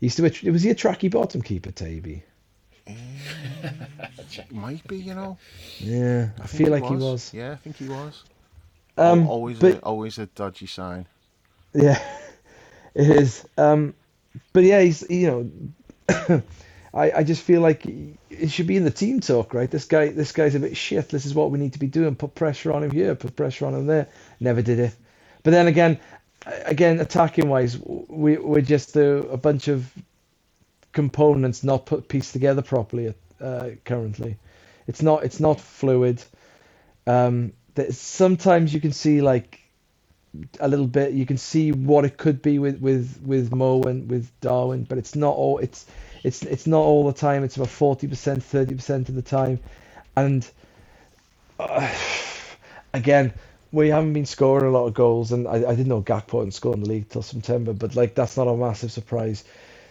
He used to be, was he a tracky bottom keeper, Taibi? might be, you know. Yeah, I, I feel like he was. he was. Yeah, I think he was. Um, always, but, a, always a dodgy sign. Yeah, *laughs* it is. Um, but yeah, he's you know, I, I just feel like it should be in the team talk, right? This guy, this guy's a bit shit. This is what we need to be doing. Put pressure on him here. Put pressure on him there. Never did it. But then again, again, attacking wise, we we're just a, a bunch of components not put pieced together properly uh, currently. It's not it's not fluid. Um, sometimes you can see like a little bit. You can see what it could be with with with Mo and with Darwin, but it's not all. It's it's it's not all the time. It's about forty percent, thirty percent of the time, and uh, again, we haven't been scoring a lot of goals, and I, I didn't know Gakpo hadn't scored in the league till September, but like that's not a massive surprise.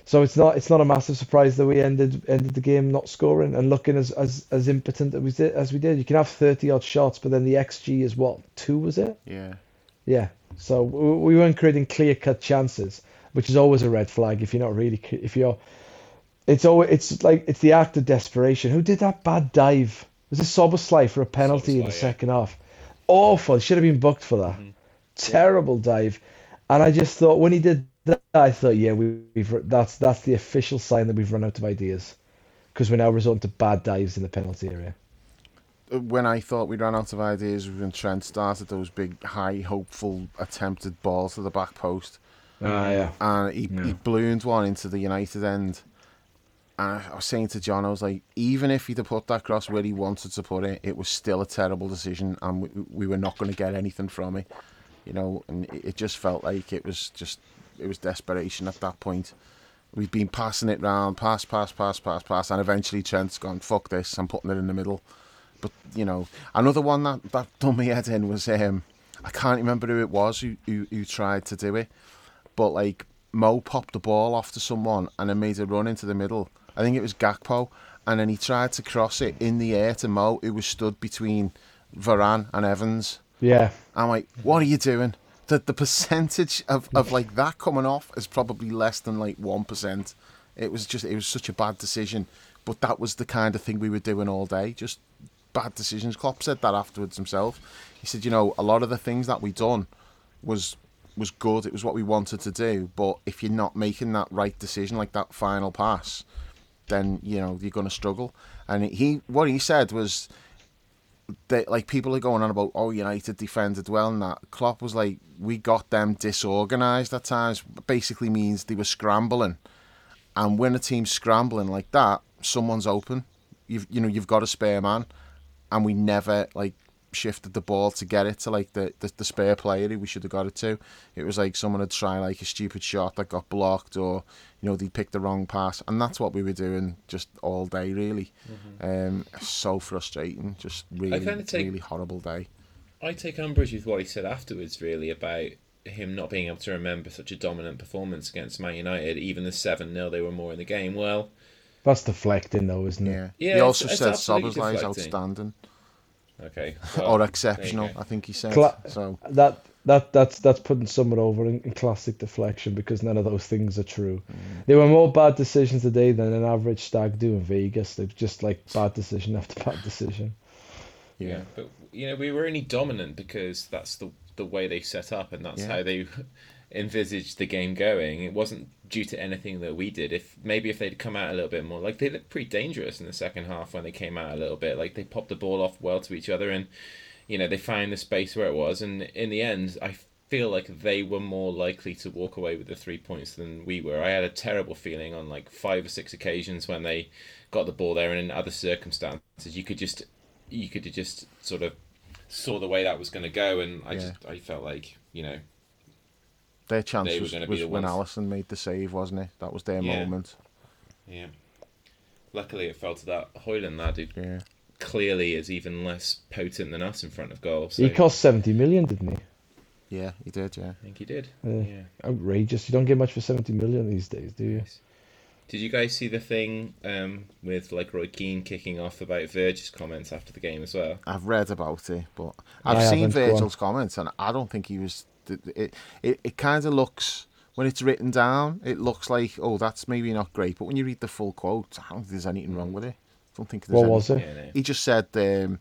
So it's not it's not a massive surprise that we ended ended the game not scoring and looking as as, as impotent as we did as we did. You can have thirty odd shots, but then the xG is what two was it? Yeah. Yeah. So we weren't creating clear cut chances, which is always a red flag if you're not really if you're. It's always it's like it's the act of desperation. Who did that bad dive? Was it Szoboszlai for a penalty in the yeah. second half? Awful. Should have been booked for that. Mm-hmm. Terrible dive. And I just thought when he did that, I thought, yeah, we, have that's that's the official sign that we've run out of ideas because we're now resorting to bad dives in the penalty area. When I thought we'd run out of ideas when Trent started those big, high, hopeful, attempted balls to the back post. Ah, yeah. And he, yeah. he ballooned one into the United end. And I was saying to John, I was like, even if he'd have put that cross where he wanted to put it, it was still a terrible decision, and we, we were not going to get anything from it. You know, and it just felt like it was just it was desperation at that point. We've been passing it round, pass, pass, pass, pass, pass, and eventually Trent's gone, fuck this, I'm putting it in the middle. But, you know, another one that, that done me head in was, um, I can't remember who it was who, who, who tried to do it, but like Mo popped the ball off to someone and then made a run into the middle. I think it was Gakpo, and then he tried to cross it in the air to Mo, who was stood between Varane and Evans. Yeah. I'm like, what are you doing? the the percentage of, of like that coming off is probably less than like one percent. It was just it was such a bad decision, but that was the kind of thing we were doing all day. Just bad decisions. Klopp said that afterwards himself. He said, you know, a lot of the things that we done was was good. It was what we wanted to do. But if you're not making that right decision, like that final pass, then you know you're going to struggle. And he, what he said was, that like people are going on about oh United defended well and that. Klopp was like we got them disorganized at times basically means they were scrambling. And when a team's scrambling like that someone's open. You've you know you've got a spare man. And we never like shifted the ball to get it to like the, the, the spare player who we should have got it to. It was like someone had tried like a stupid shot that got blocked or you know they picked the wrong pass and that's what we were doing just all day really. Mm-hmm. Um, so frustrating, just really take, really horrible day. I take umbrage with what he said afterwards really about him not being able to remember such a dominant performance against Man United, even the seven 0 they were more in the game. Well, that's deflecting though, isn't it? Yeah. yeah he also it's, said Szoboszlai is outstanding. Okay. *laughs* Well, or exceptional, I think he said. Cla- so that that that's that's putting someone over in, in, classic deflection because none of those things are true. Mm. There were more bad decisions today than an average stag do in Vegas. They're just like bad decision after bad decision. Yeah. yeah, but you know we were only dominant because that's the the way they set up and that's yeah. how they envisaged the game going. It wasn't due to anything that we did. If maybe if they'd come out a little bit more, like they looked pretty dangerous in the second half when they came out a little bit. Like they popped the ball off well to each other, and you know they found the space where it was. And in the end, I feel like they were more likely to walk away with the three points than we were. I had a terrible feeling on like five or six occasions when they got the ball there, and in other circumstances, you could just you could just sort of saw the way that was going to go, and I Yeah. just I felt like you know Their chance They was, was the when ones- Alisson made the save, wasn't it? That was their Yeah. moment. yeah. Luckily, it fell to that Højlund lad who Yeah. clearly is even less potent than us in front of goal. So He cost 70 million, didn't he? Yeah, he did, yeah. I think he did. Yeah. yeah. Outrageous. You don't get much for 70 million these days, do you? Did you guys see the thing um, with like Roy Keane kicking off about Virgil's comments after the game as well? I've read about it, but I I've seen haven't, go. Virgil's comments, and I don't think he was. It it, it kind of looks when it's written down, it looks like oh that's maybe not great, but when you read the full quote, I don't think there's anything wrong with it. I don't think there's What any- was it? He just said um,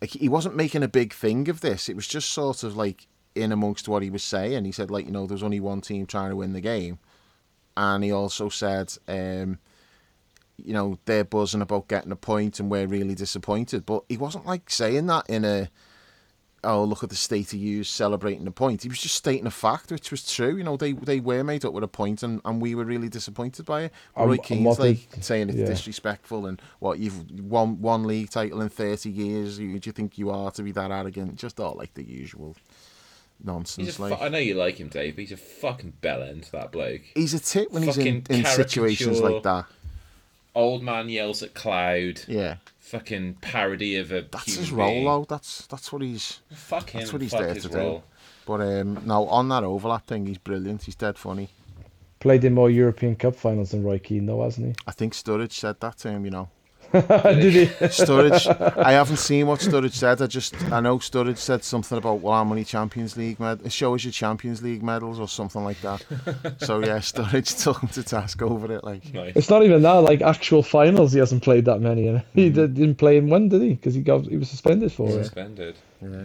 like he wasn't making a big thing of this. It was just sort of like in amongst what he was saying. He said like you know there's only one team trying to win the game, and he also said. Um, you know they're buzzing about getting a point and we're really disappointed. But he wasn't like saying that in a oh look at the state of you celebrating the point. He was just stating a fact, which was true. You know they they were made up with a point and, and we were really disappointed by it. But Um, Roy and Keane's like did- saying it's yeah. disrespectful and what you've won one league title in thirty years. Who do you think you are to be that arrogant? Just all like the usual nonsense. He's like fu- I know you like him, Dave, but he's a fucking bellend, that bloke. he's a tit when he's in, in situations like that. Old man yells at cloud. Yeah, Fucking parody of a that's human his role being. though. That's that's what he's. Fuck him. That's what he's fuck there his to do. But um, no, on that overlap thing, he's brilliant. He's dead funny. Played in more European Cup finals than Roy Keane, though, hasn't he? I think Sturridge said that to him. You know, he? Did he? *laughs* Sturridge. I haven't seen what Sturridge said. I just I know Sturridge said something about well, how many Champions League med- show us your Champions League medals or something like that. so yeah, *laughs* Sturridge took him to task over it. Like Nice. It's not even that. Like actual finals, he hasn't played that many. And he hmm. did, didn't play in one, did he? Because he got he was suspended for it. Suspended. yeah.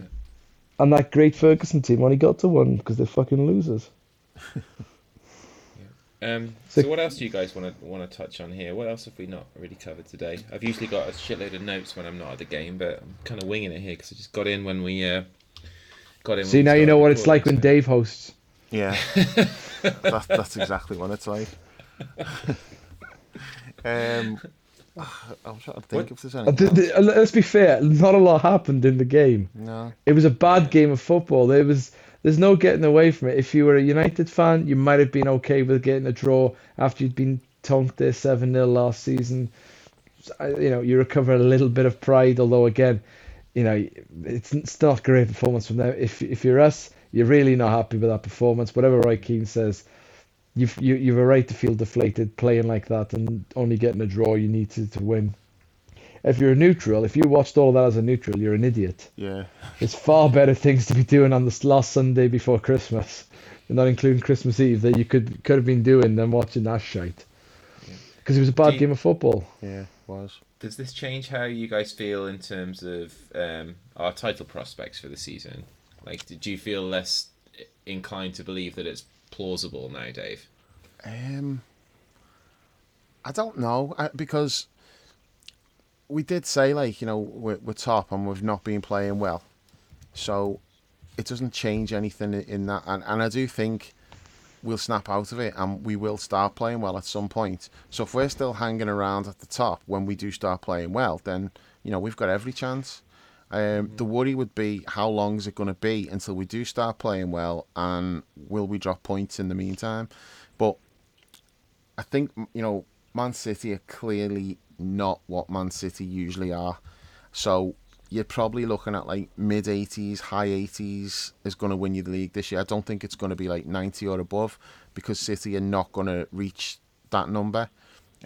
And that great Ferguson team only got to one because they're fucking losers. *laughs* Um, So- so what else do you guys want to want to touch on here? What else have we not really covered today? I've usually got a shitload of notes when I'm not at the game, but I'm kind of winging it here because I just got in when we uh, got in. See now you know what it's like when recording, Dave hosts. Yeah, *laughs* that, that's exactly what it's like. *laughs* um, I'm trying to think What- if there's Uh, th- th- Let's be fair. Not a lot happened in the game. No, It was a bad game of football. There was there's no getting away from it. If you were a United fan, you might have been okay with getting a draw after you'd been tonked there seven 0 last season. You know, you recover a little bit of pride, although again, you know, it's, it's not a great performance from them. If if you're us, you're really not happy with that performance. Whatever Roy Keane says, you've you, you've a right to feel deflated playing like that and only getting a draw. You need to, to win. If you're a neutral, if you watched all that as a neutral, you're an idiot. yeah, There's far better things to be doing on this last Sunday before Christmas, not including Christmas Eve, that you could could have been doing than watching that shite. Because it was a bad you- game of football. yeah, was. Does this change how you guys feel in terms of um, our title prospects for the season? Like, did you feel less inclined to believe that it's plausible now, Dave? Um, I don't know I, because we did say like you know we're, we're top and we've not been playing well, so it doesn't change anything in- in that. And, and I do think we'll snap out of it and we will start playing well at some point. So if we're still hanging around at the top when we do start playing well, then you know we've got every chance. Um, The worry would be how long is it going to be until we do start playing well, and will we drop points in the meantime? But I think you know Man City are clearly not what Man City usually are. So you're probably looking at like mid 80s, high 80s is going to win you the league this year. I don't think it's going to be like 90 or above because City are not going to reach that number.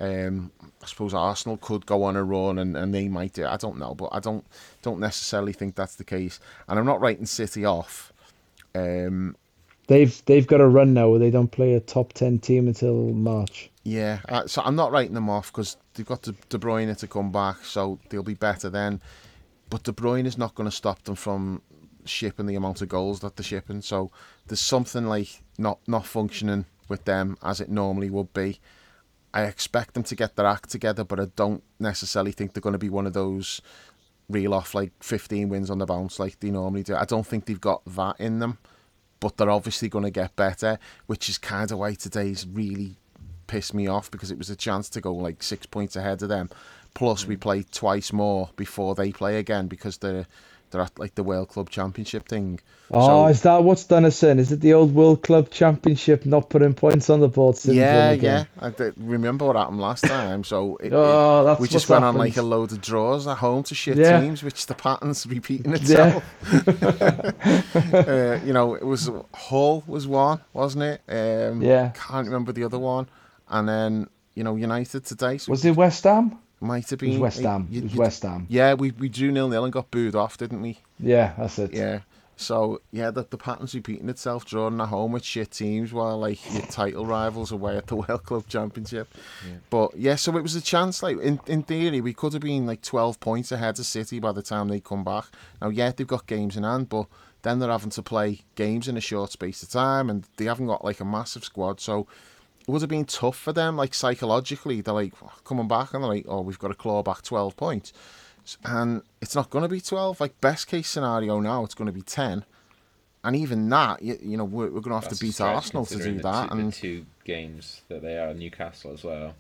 Um, I suppose Arsenal could go on a run and, and they might do. I don't know, but I don't don't necessarily think that's the case. And I'm not writing City off. Um, They've they've got a run now where they don't play a top ten team until March. Yeah, uh, so I'm not writing them off because they've got De, De Bruyne to come back, so they'll be better then. But De Bruyne is not going to stop them from shipping the amount of goals that they're shipping. So there's something like not not functioning with them as it normally would be. I expect them to get their act together, but I don't necessarily think they're going to be one of those reel off like 15 wins on the bounce like they normally do. I don't think they've got that in them. but they're obviously going to get better, which is kind of why today's really pissed me off because it was a chance to go like six points ahead of them. Plus, we play twice more before they play again because they're they're at like the World Club Championship thing. Oh, So- is that what's done us in? Is it the old World Club Championship not putting points on the board Yeah, yeah. I remember what happened last time. So *laughs* it, Oh, that's we just went on like a load of draws at home to shit Yeah. teams, which the pattern's repeating *laughs* Yeah. itself. *laughs* uh, you know, it was Hull was one, wasn't it? Um, Yeah. Can't remember the other one. And then you know United today. So Was it West Ham? might have It been was West Ham. you- It was you- West Ham. Yeah, we we drew nil nil and got booed off, didn't we? Yeah, that's it. Yeah. So yeah, the, the pattern's repeating itself, drawing at home with shit teams while like your title rivals away at the *laughs* World Club Championship. But yeah, so it was a chance. Like in, in theory, we could have been like twelve points ahead of City by the time they come back. Now, yeah, they've got games in hand, but then they're having to play games in a short space of time, and they haven't got like a massive squad. So it would have been tough for them, like psychologically. They're like coming back and they're like, oh, we've got to claw back twelve points and it's not going to be 12 like best case scenario now it's going to be 10 and even that you, you know we're, we're going to have That's to beat arsenal to do that two, and two games that they are Newcastle as well.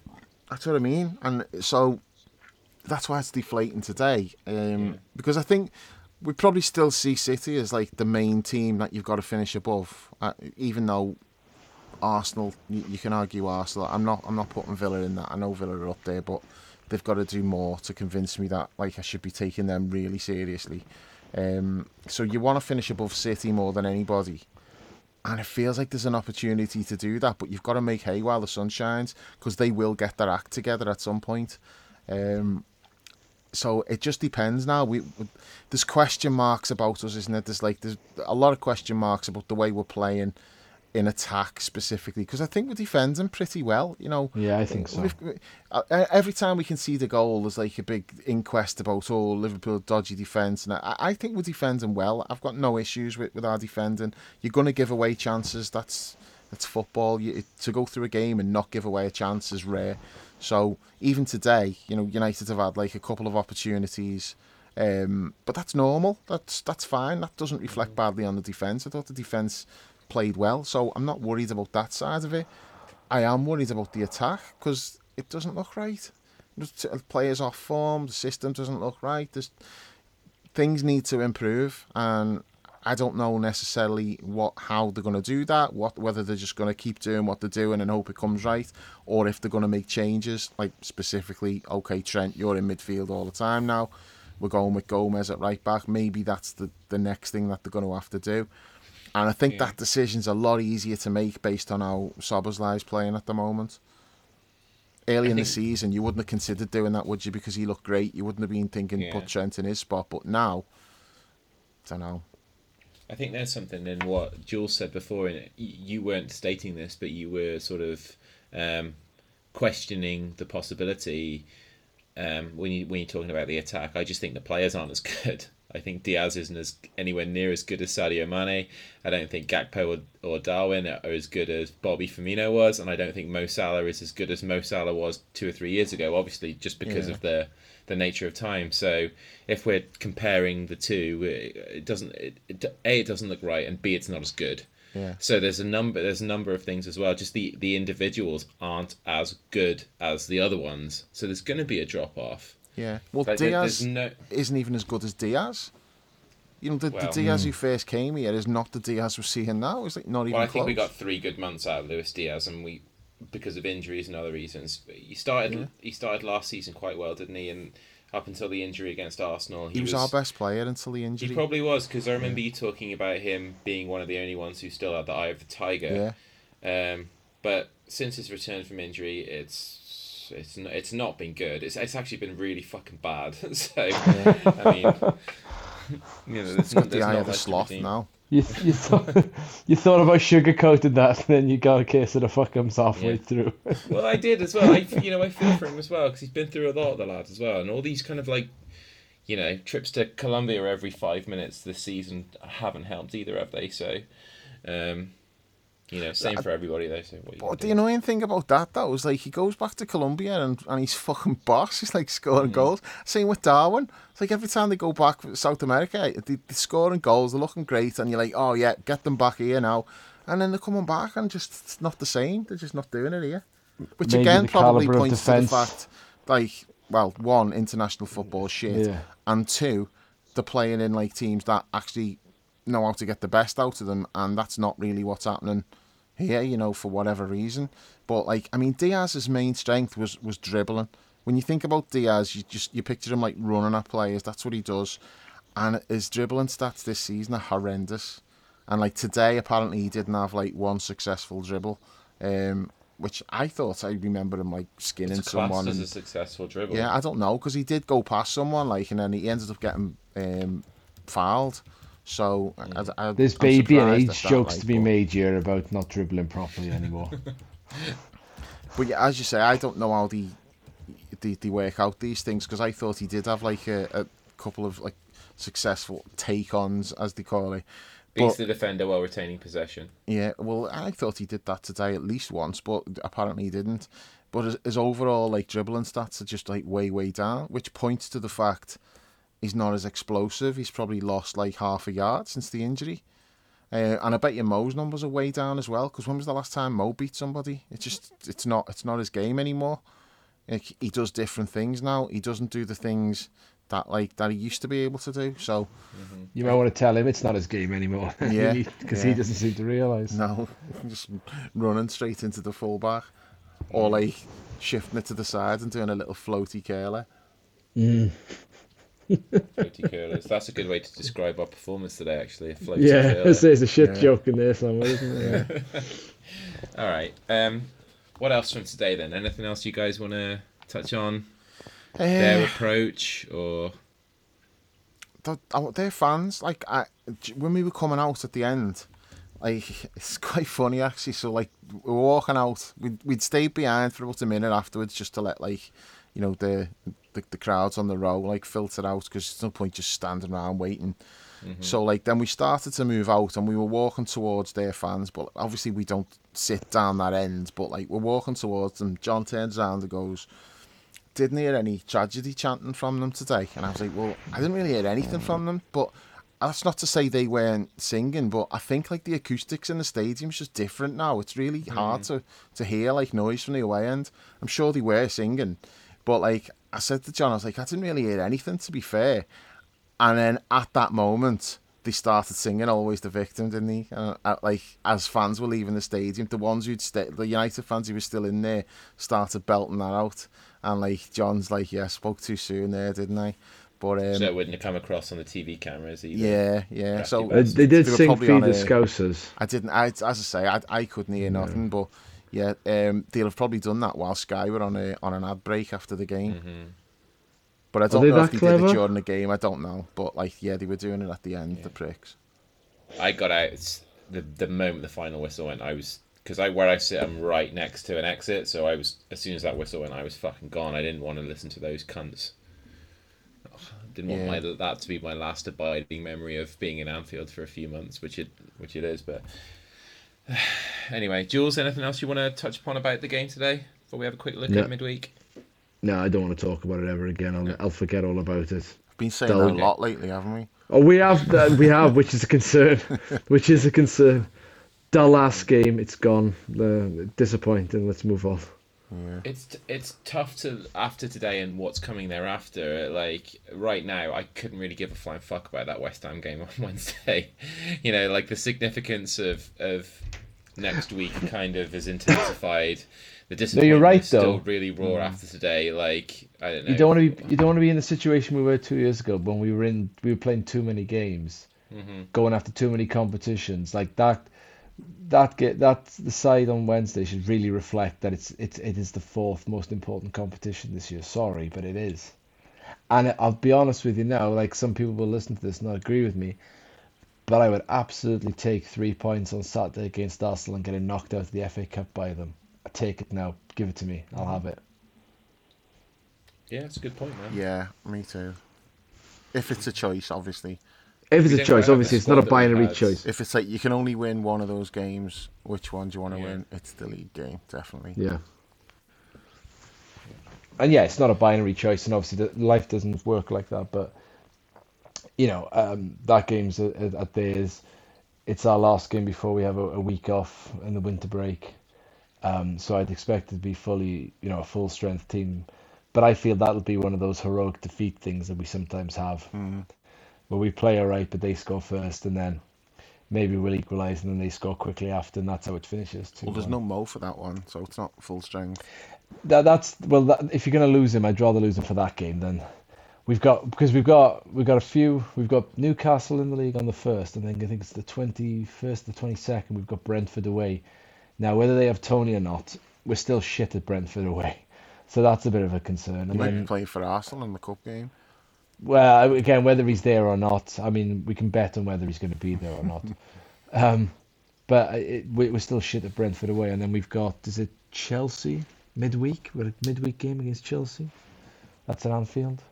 that's what i mean and so that's why it's deflating today um, because i think we probably still see city as like the main team that you've got to finish above uh, even though arsenal you, you can argue arsenal i'm not i'm not putting villa in that i know villa are up there but they've got to do more to convince me that like I should be taking them really seriously. Um, so you want to finish above City more than anybody, and it feels like there's an opportunity to do that. But you've got to make hay while the sun shines because they will get their act together at some point. Um, so it just depends now. We, we there's question marks about us, isn't it? There's like there's a lot of question marks about the way we're playing in attack specifically because I think we're defending pretty well. You know, Yeah, I think so. Uh, every time we can see the goal, there's like a big inquest about oh Liverpool dodgy defence, and I, I think we're defending well. I've got no issues with, with our defending. You're going to give away chances. That's that's football. You, to go through a game and not give away a chance is rare. So even today, you know, United have had like a couple of opportunities. Um, but that's normal. That's that's fine. That doesn't reflect badly on the defence. I thought the defence played well, so I'm not worried about that side of it. I am worried about the attack because it doesn't look right. The uh, players off form, the system doesn't look right. There's things need to improve, and I don't know necessarily what how they're going to do that. What whether they're just going to keep doing what they're doing and hope it comes right, or if they're going to make changes. Like specifically, okay, Trent, you're in midfield all the time now. We're going with Gomez at right back. Maybe that's the the next thing that they're going to have to do. And I think Yeah. that decision's a lot easier to make based on how Szoboszlai's playing at the moment. Early I in the season, you wouldn't have considered doing that, would you? Because he looked great. You wouldn't have been thinking Yeah. put Trent in his spot. But now, I don't know. I think there's something in what Jules said before. And you weren't stating this, but you were sort of um, questioning the possibility um, when you when you're talking about the attack. I just think the players aren't as *laughs* good. I think Diaz isn't as anywhere near as good as Sadio Mane. I don't think Gakpo or, or Darwin are as good as Bobby Firmino was, and I don't think Mo Salah is as good as Mo Salah was two or three years ago. Obviously, just because Yeah. of the the nature of time. So if we're comparing the two, it, doesn't it, it, a it doesn't look right, and b it's not as good. Yeah. So there's a number there's a number of things as well. Just the the individuals aren't as good as the other ones. So there's going to be a drop off. Yeah. Well, Like, there- Diaz no isn't even as good as Diaz. You know, the, Well- the Diaz who first came here is not the Diaz we're seeing now. It's like not even Well, I close. think we got three good months out of Luis Diaz, and we because of injuries and other reasons. He started Yeah. he started last season quite well, didn't he? And up until the injury against Arsenal, he was, our best player until the injury. He probably was because I remember you talking about him being one of the only ones who still had the eye of the tiger. yeah. Um, but since his return from injury, it's it's not, it's not been good. It's it's actually been really fucking bad. *laughs* so I mean, *laughs* you know, there's, It's got the there's eye not of the much to sloth redeem. now. You, you thought you thought about sugarcoating that, and then you got a case of the fuckums halfway Yeah. through. *laughs* Well, I did as well. I, you know, I feel for him as well because he's been through a lot, of the lad as well, and all these kind of like, you know, trips to Colombia every five minutes this season haven't helped either, have they? So, um, You know, same for everybody though. So what But the annoying thing about that, though, is like he goes back to Colombia and, and he's fucking boss. He's like scoring mm-hmm. goals. Same with Darwin. It's like every time they go back to South America, eh, they, they're scoring goals, they're looking great, and you're like, oh yeah, get them back here now. And then they're coming back and just it's not the same. They're just not doing it here. Which Maybe again probably calibre of points to the fact, like, well, one, international football shit, Yeah. and two, they're playing in like teams that actually know how to get the best out of them, and that's not really what's happening here, you know, for whatever reason. But like, I mean, Diaz's main strength was was dribbling. When you think about Diaz, you just you picture him like running at players. That's what he does, and his dribbling stats this season are horrendous. And like today, apparently he didn't have like one successful dribble, um, which I thought I remember him like skinning It's someone. as and- a successful dribble. yeah, I don't know because he did go past someone like, and then he ended up getting um, fouled. So I, I, There's I'm baby and age that, jokes like, to be but- made here about not dribbling properly anymore. *laughs* But yeah, as you say, I don't know how they they, they work out these things because I thought he did have like a, a couple of like successful take-ons, as they call it. Beats But the defender while retaining possession. yeah, well, I thought he did that today at least once, but apparently he didn't. But his, his overall like dribbling stats are just like way way down, which points to the fact he's not as explosive. He's probably lost like half a yard since the injury. Uh, and I bet your Mo's numbers are way down as well. Because when was the last time Mo beat somebody? It's just it's not it's not his game anymore. Like, he does different things now. He doesn't do the things that like that he used to be able to do. So You might want to tell him it's not his game anymore. Yeah, because *laughs* yeah. he doesn't seem to realise. no, *laughs* just running straight into the fullback, or like shifting it to the side and doing a little floaty curler. Floaty curlers. That's a good way to describe our performance today. Actually, a floaty Yeah, curler. there's, there's a shit Yeah. joke in there somewhere, isn't there? *laughs* Yeah. All right. Um, what else from today then? Anything else you guys want to touch on? Their Uh, approach or they're, oh, fans. Like I, when we were coming out at the end, like *laughs* it's quite funny actually. So like we were walking out, we'd we'd stayed behind for about a minute afterwards just to let like, you know, the the, the crowds on the row like filter out because there's no point just standing around waiting. Mm-hmm. So like then we started to move out and we were walking towards their fans, but obviously we don't sit down that end. But like we're walking towards them. John turns around and goes, didn't hear any tragedy chanting from them today. And I was like, well, I didn't really hear anything from them. But that's not to say they weren't singing, but I think like the acoustics in the stadium's just different now. It's really hard mm-hmm. to, to hear like noise from the away end. I'm sure they were singing, but like I said to John, I was like, I didn't really hear anything to be fair. And then at that moment, they started singing "Always the Victim," didn't they? Uh, uh, like as fans were leaving the stadium, the ones who'd stay, the United fans who were still in there, started belting that out. And like John's like, "Yeah, spoke too soon there, didn't I?" But um, so it wouldn't have come across on the TV cameras either. yeah, yeah. So Uh, they did were sing probably Feed the a- Scousers. I didn't. I, as I say, I, I couldn't hear nothing. But yeah, um, they'll have probably done that while Sky were on a on an ad break after the game. Mm-hmm. But I don't know if that they did it during the game. I don't know. But like, yeah, they were doing it at the end. The pricks. I got out the the moment the final whistle went. I was because I where I sit, I'm right next to an exit. So I was as soon as that whistle went, I was fucking gone. I didn't want to listen to those cunts. Ugh, I didn't want Yeah. my that to be my last abiding memory of being in Anfield for a few months, which it which it is. But *sighs* anyway, Jules, anything else you want to touch upon about the game today before we have a quick look No. at midweek? No, I don't want to talk about it ever again. I'll, I'll forget all about it. I've been saying Dull. that a lot lately, haven't we? Oh, we have, uh, we have, which is a concern. *laughs* which is a concern. Dull last game, it's gone. Uh, disappointing. Let's move on. Yeah. It's it's tough to after today and what's coming thereafter. Like right now, I couldn't really give a flying fuck about that West Ham game *laughs* on Wednesday. You know, like the significance of of next week *laughs* kind of is intensified. The disappointment right, is still though. really raw mm. after today. Like I don't know. You don't want to be. You don't want to be in the situation we were two years ago when we were in. We were playing too many games, mm-hmm. going after too many competitions like that. That get that the side on Wednesday should really reflect that it's it's it is the fourth most important competition this year. Sorry, but it is. And I'll be honest with you now. Like some people will listen to this and not agree with me, but I would absolutely take three points on Saturday against Arsenal and getting knocked out of the FA Cup by them. I take it now. Give it to me. I'll have it. Yeah, it's a good point, man. Yeah, me too. If it's a choice, obviously. If it's a choice, have a obviously it's not a squad that we binary choice. If it's like you can only win one of those games, which one do you want to Yeah. win? It's the league game, definitely. Yeah. And yeah, it's not a binary choice, and obviously the, life doesn't work like that. But you know, um, that game's at, at at theirs. It's our last game before we have a, a week off in the winter break. Um, so I'd expect it to be fully, you know, a full strength team. But I feel that'll be one of those heroic defeat things that we sometimes have, Mm. Where we play alright, but they score first, and then maybe we'll equalise, and then they score quickly after, and that's how it finishes. Well, there's no Mo for that one, so it's not full strength. That, that's well. That, if you're going to lose him, I'd rather lose him for that game than we've got because we've got we've got a few. We've got Newcastle in the league on the first, and then I think it's the twenty first, the twenty second. We've got Brentford away. Now, whether they have Toney or not, we're still shit at Brentford away, so that's a bit of a concern. And might be then, playing for Arsenal in the cup game. Well, again, whether he's there or not, I mean, we can bet on whether he's going to be there or not. *laughs* um, but it, we- we're still shit at Brentford away, and then we've got is it Chelsea midweek? We're a midweek game against Chelsea. That's at Anfield.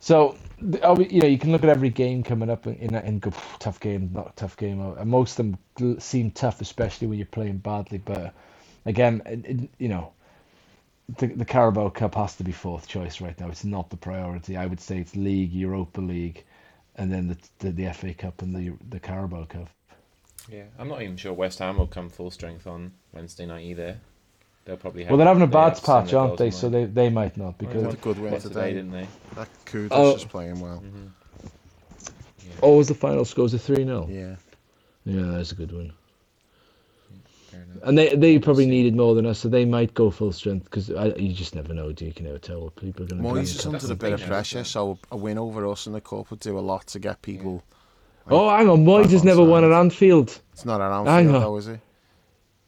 So, are you know, you can look at every game coming up in and, go tough game, not a tough game. Uh, And most of them seem tough, especially when you're playing badly. But again, it- you know, the, the Carabao Cup has to be fourth choice right now. It's not the priority. I would say it's League, Europa League, and then the the, the FA Cup and the the Carabao Cup. Yeah, I'm not even sure West Ham will come full strength on Wednesday night either. They'll probably have. Well, they're having a bad patch, aren't they? in So they, they might not They because had a good win What today. didn't they? That Kudus Oh. is playing well. Mm-hmm. oh, was the final score? Was it three 0 Yeah. Yeah, that's a good one. Fair enough. And they they probably needed more than us, so they might go full strength because you just never know. Do you? you can never tell what people are going to do. in Moyes is under a the bit of pressure, so a win over us in the cup would do a lot to get people. Oh, hang on, Moyes Back has on never won side. at Anfield. It's not an Hang Anfield, on. though, is it?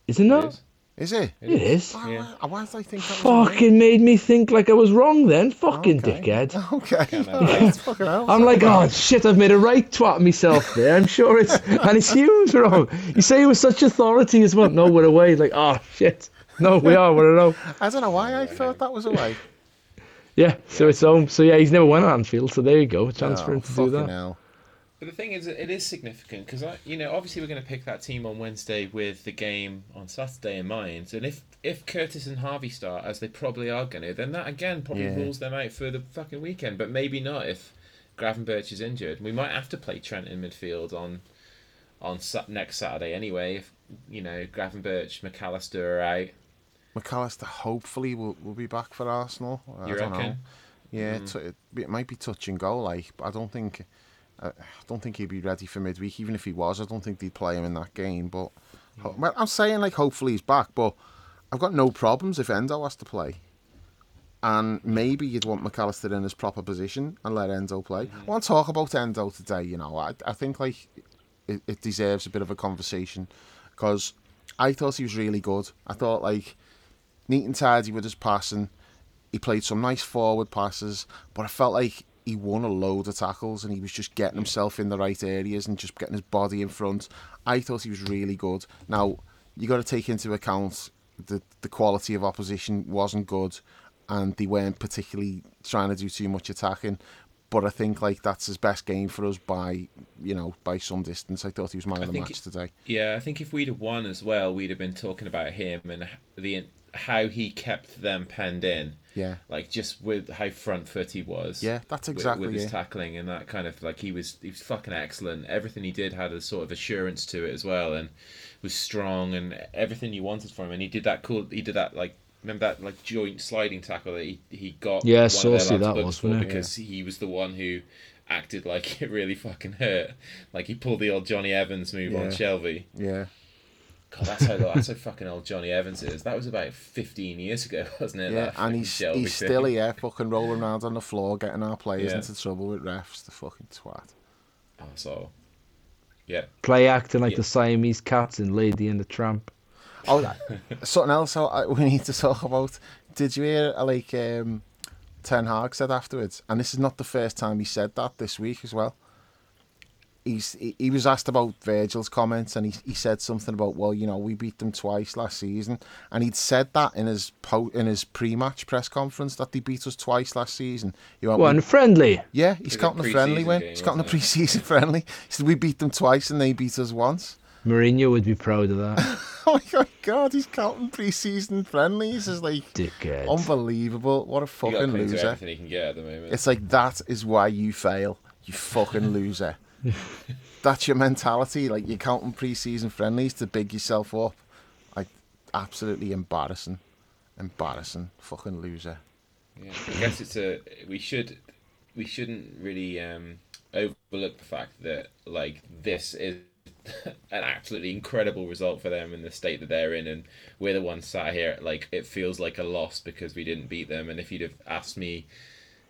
Is it not? It is. Is it? It is. Why, Yeah. why, why did I think that was? Fucking made me think like I was wrong then. Fucking Okay. dickhead. Okay. Can't have *laughs* alright, fucking hell. I'm like, oh shit, I've made a right twat myself there. I'm sure it's and it's huge wrong. You say it with such authority as well. No, we're away. Like, oh shit. No, we are. We're at home. I don't know why I thought that was away. Yeah, so it's home. So yeah, he's never won at Anfield. So there you go. A chance oh, for Oh, him to do that. hell. But the thing is, it is significant because I, you know, obviously we're going to pick that team on Wednesday with the game on Saturday in mind, and if if Curtis and Harvey start as they probably are going to, then that again probably Yeah. rules them out for the fucking weekend. But maybe not if Gravenberch is injured. We might have to play Trent in midfield on on sa- next Saturday anyway. If you know Gravenberch, Mac Allister are out. Mac Allister hopefully will, will be back for Arsenal. I You don't know. reckon? Mm. Yeah, it's, it, might be touch and go, like, but I don't think, I don't think he'd be ready for midweek. Even if he was, I don't think they'd play him in that game. But I'm saying like, hopefully he's back. But I've got no problems if Endo has to play. And maybe you'd want Mac Allister in his proper position and let Endo play. I want to talk about Endo today. You know, I, I think like it, it deserves a bit of a conversation because I thought he was really good. I thought like neat and tidy with his passing. He played some nice forward passes, but I felt like he won a load of tackles and he was just getting himself in the right areas and just getting his body in front. I thought he was really good. Now you got to take into account the the quality of opposition wasn't good, and they weren't particularly trying to do too much attacking. But I think like that's his best game for us by you know by some distance. I thought he was man of the match today. Yeah, I think if we'd have won as well, we'd have been talking about him and the how he kept them penned in. Yeah, like just with how front foot he was. yeah, that's exactly with, his it. tackling and that kind of like he was he was fucking excellent. Everything he did had a sort of assurance to it as well, and was strong and everything you wanted from him. And he did that cool. He did that like remember that like joint sliding tackle that he he got. Yeah, one saucy that was, for wasn't it? because he was the one who acted like *laughs* it really fucking hurt. Like he pulled the old Jonny Evans move on Shelby. Yeah, God, that's how that's how fucking old Jonny Evans is. That was about fifteen years ago, *laughs* wasn't it? yeah, and he's he's still here, fucking rolling around on the floor, getting our players Yeah. into trouble with refs. The fucking twat. Oh, so, yeah. Play acting like Yeah. the Siamese cats in Lady and the Tramp. Oh, that, *laughs* something else I, I- we need to talk about. Did you hear uh, like um, Ten Hag said afterwards? And this is not the first time he said that this week as well. He's he, he was asked about Virgil's comments, and he he said something about well, you know, we beat them twice last season, and he'd said that in his po- in his pre-match press conference that they beat us twice last season. He went, One friendly. yeah, he's was a counting a friendly pre-season win. game, He's counting a pre-season *laughs* friendly. He said we beat them twice and they beat us once. Mourinho would be proud of that. *laughs* Oh my god, he's counting pre-season friendlies. Is like Dickhead. unbelievable. What a fucking loser. he can get at the moment. It's like that is why you fail. You fucking loser. *laughs* That's your mentality. Like you're counting pre-season friendlies to big yourself up. Like absolutely embarrassing. Embarrassing. Fucking loser. Yeah, I guess it's a we should we shouldn't really um, overlook the fact that like this is *laughs* an absolutely incredible result for them in the state that they're in, and we're the ones sat here like it feels like a loss because we didn't beat them. And if you'd have asked me,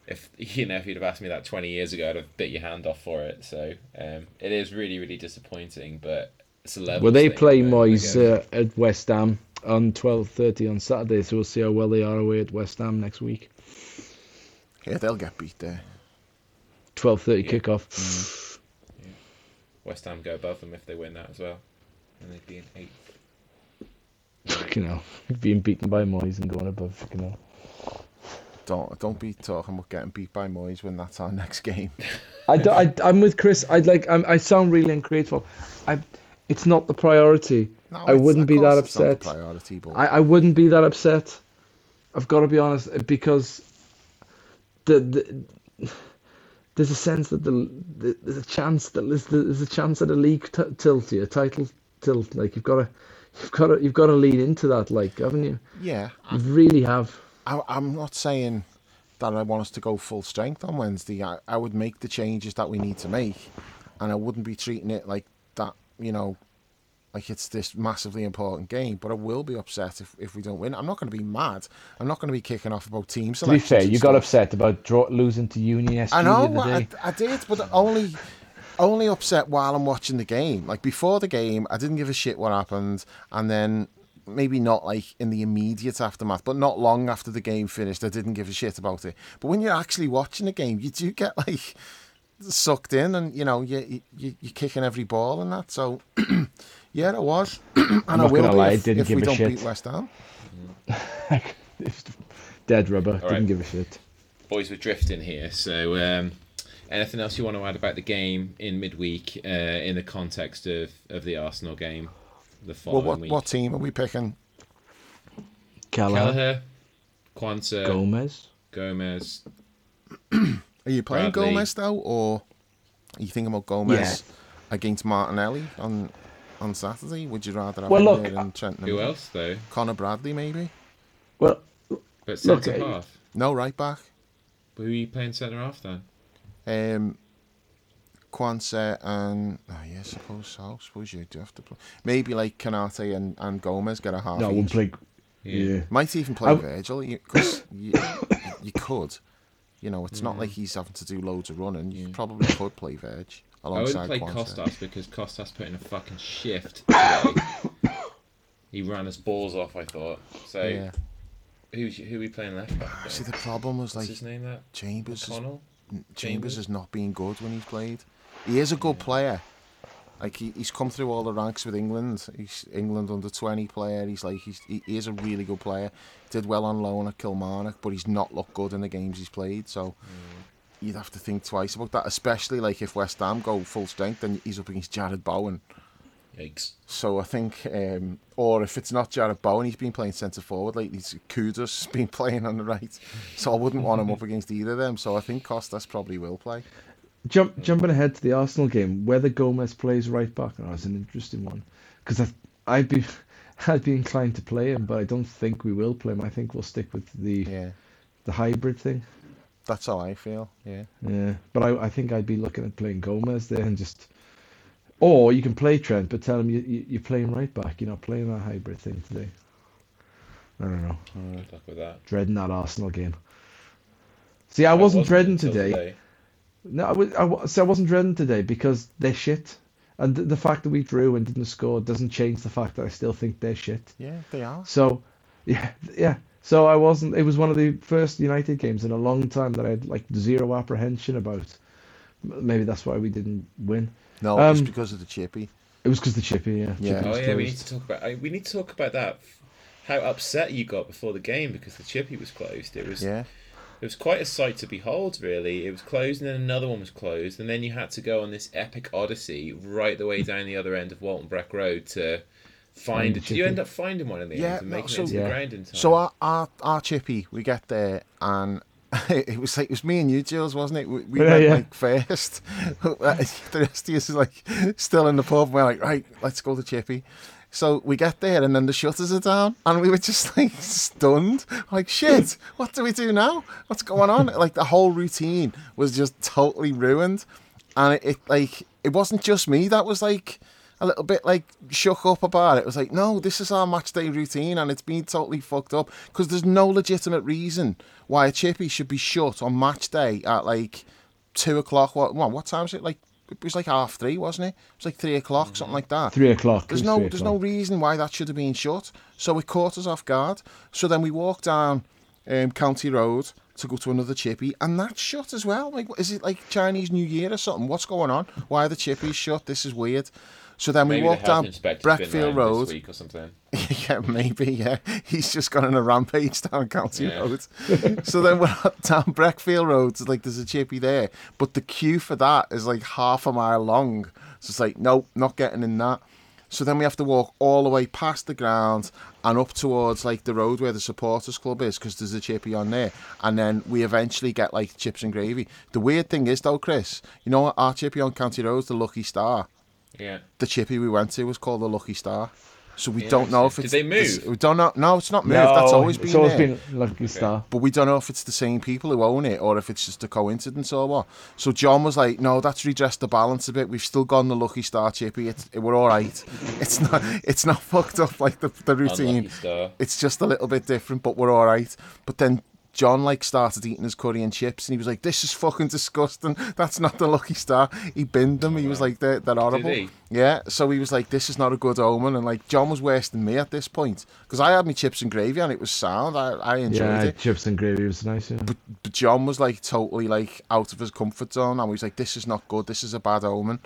if *laughs* you know, if you'd have asked me that twenty years ago, I'd have bit your hand off for it. So um, it is really really disappointing, but it's a level. Well, they thing, play I Moyes uh, at West Ham on twelve thirty on Saturday, so we'll see how well they are away at West Ham next week. Yeah, they'll get beat there. Twelve thirty Yeah. kickoff. West Ham go above them if they win that as well, and they'd be in eighth. you know being beaten by Moyes and going above. you hell. Don't don't be talking about getting beat by Moyes when that's our *laughs* next game. I, don't, I, am with Chris. I'd like. I'm, I sound really ungrateful. I, it's not the priority. No, I wouldn't be that course it's not the upset. priority, but I, I wouldn't be that upset. I've got to be honest because the, the there's a sense that the, the there's a chance that there's, there's a chance that a league t- tilt here, title tilt. Like you've got to you've got to you've got to lean into that. Like haven't you? yeah, You really have. I, I'm not saying that I want us to go full strength on Wednesday. I, I would make the changes that we need to make, and I wouldn't be treating it like that. You know, like it's this massively important game. But I will be upset if, if we don't win. I'm not going to be mad. I'm not going to be kicking off about team To be fair, you got upset about draw, losing to Uni SG I know, I. I did, but only only upset while I'm watching the game. Like before the game, I didn't give a shit what happened, and then maybe not like in the immediate aftermath, but not long after the game finished, I didn't give a shit about it. But when you're actually watching a game, you do get like sucked in, and you know you, you you're kicking every ball and that. So *clears throat* yeah, it was, *clears throat* and I not will gonna be lie, I if, didn't if give we a don't shit. beat West Ham. *laughs* Dead rubber. Didn't right. give a shit. boys were drifting here. So, um, anything else you want to add about the game in midweek uh, in the context of, of the Arsenal game the Well, what week? what team are we picking? Callagher, Kelleher, Quansah, Gomez. Gomez. Are you playing Bradley. Gomez though, or are you thinking about Gomez against Martinelli on on Saturday? Would you rather have Well, him look, there than Trent? Who else though? Connor Bradley, maybe. Well, But Look, centre uh, half. No, right back. But Who are you playing centre half then? Um, Quansah and oh yeah, I suppose so. I suppose you do have to play. Maybe like Konate and, and Gomez get a half no, each. we'll play. Yeah. Might even play I- Virgil because you, *coughs* you could. You know, it's not like he's having to do loads of running. You probably could play Virg alongside. I alongside wouldn't play Quansah. Costas because Costas put in a fucking shift today. *coughs* he ran his balls off, I thought. So Yeah. who's who are we playing left back? though? See, the problem was What's like his name? That Chambers. Is, Connell. Chambers Chambers? has not been good when he's played. He is a good player. Like he, he's come through all the ranks with England. He's England under twenty player. He's like he's he, is a really good player. Did well on loan at Kilmarnock, but he's not looked good in the games he's played. So you'd have to think twice about that, especially like if West Ham go full strength, then he's up against Jarrod Bowen. Yikes. So I think, um, or if it's not Jarrod Bowen, he's been playing centre forward lately. Kudus has been *laughs* playing on the right, so I wouldn't want him up *laughs* against either of them. So I think Costas probably will play. Jump, jumping ahead to the Arsenal game, whether Gomez plays right back, oh, is an interesting one. Because I'd be, *laughs* I'd be inclined to play him, but I don't think we will play him. I think we'll stick with the Yeah, the hybrid thing. that's how I feel. Yeah. Yeah, but I, I think I'd be looking at playing Gomez there and just, or you can play Trent, but tell him you, you you're playing right back. You're not playing that hybrid thing today. I don't know. Good luck with that. Dreading that Arsenal game. See, I wasn't dreading until today. No, I, was, I, wa- so I wasn't dreading today because they're shit. And the, the fact that we drew and didn't score doesn't change the fact that I still think they're shit. Yeah, they are. So, yeah, *laughs* yeah. So I wasn't. It was one of the first United games in a long time that I had like zero apprehension about. Maybe that's why we didn't win. No, Um, it's because of the chippy. It was because the chippy, yeah. Yeah. Chippy Oh was yeah, we need to talk about. I, we need to talk about that. How upset you got before the game because the chippy was closed. It was. Yeah. It was quite a sight to behold, really. It was closed, and then another one was closed, and then you had to go on this epic odyssey right the way down the other end of Walton Breck Road to find Find it. Did you end up finding one in the Yeah, end and making so- it into Yeah. the ground in time? So our, our our chippy, we get there and *laughs* it was like it was me and you, Jules, wasn't it? We, we Yeah, went yeah. like first. *laughs* the rest of us is like still in the pub. We're like, right, let's go to chippy. So we get there and then the shutters are down and we were just *laughs* like stunned. Like shit, what do we do now? What's going on? Like the whole routine was just totally ruined. And it, it like it wasn't just me that was like a little bit like shook up about it. It was like, no, this is our match day routine and it's been totally fucked up because there's no legitimate reason why a chippy should be shut on match day at like two o'clock. What what, what time is it? Like it was like half three, wasn't it? It was like three o'clock, something like that. Three o'clock. There's no there's no reason why that should have been shut. So it caught us off guard. So then we walked down um, County Road to go to another chippy, and that's shut as well. Like, is it like Chinese New Year or something? What's going on? Why are the chippies shut? This is weird. So then Maybe we walked down Breckfield Road. or something. *laughs* yeah, maybe. Yeah, he's just gone on a rampage down County Yeah. Road. *laughs* so then we're up down Breckfield Road. It's like there's a chippy there, but the queue for that is like half a mile long. So it's like, nope, not getting in that. So then we have to walk all the way past the ground and up towards like the road where the supporters club is because there's a chippy on there. And then we eventually get like chips and gravy. The weird thing is though, Chris, you know what? Our chippy on County Road is the Lucky Star Yeah. the chippy we went to was called the Lucky Star. So we don't know if Did it's. they move? this- We don't know. No, it's not moved. That's always been It's always there. been Lucky Star. But we don't know if it's the same people who own it or if it's just a coincidence or what. So John was like, "No, that's redressed the balance a bit. We've still gone the Lucky Star chippy. It's it, we're all right. *laughs* It's not it's not *laughs* fucked up like the the routine. Unlucky star. It's just a little bit different, but we're all right. But then John like started eating his curry and chips, and he was like, "This is fucking disgusting. That's not the Lucky Star." He binned them. He was like, "They're, they're horrible." he? Yeah. So he was like, "This is not a good omen," and like John was worse than me at this point because I had my chips and gravy and it was sound. I, I enjoyed Yeah, it. chips and gravy was nice. Yeah. But, but John was like totally like out of his comfort zone, and he was like, "This is not good. This is a bad omen."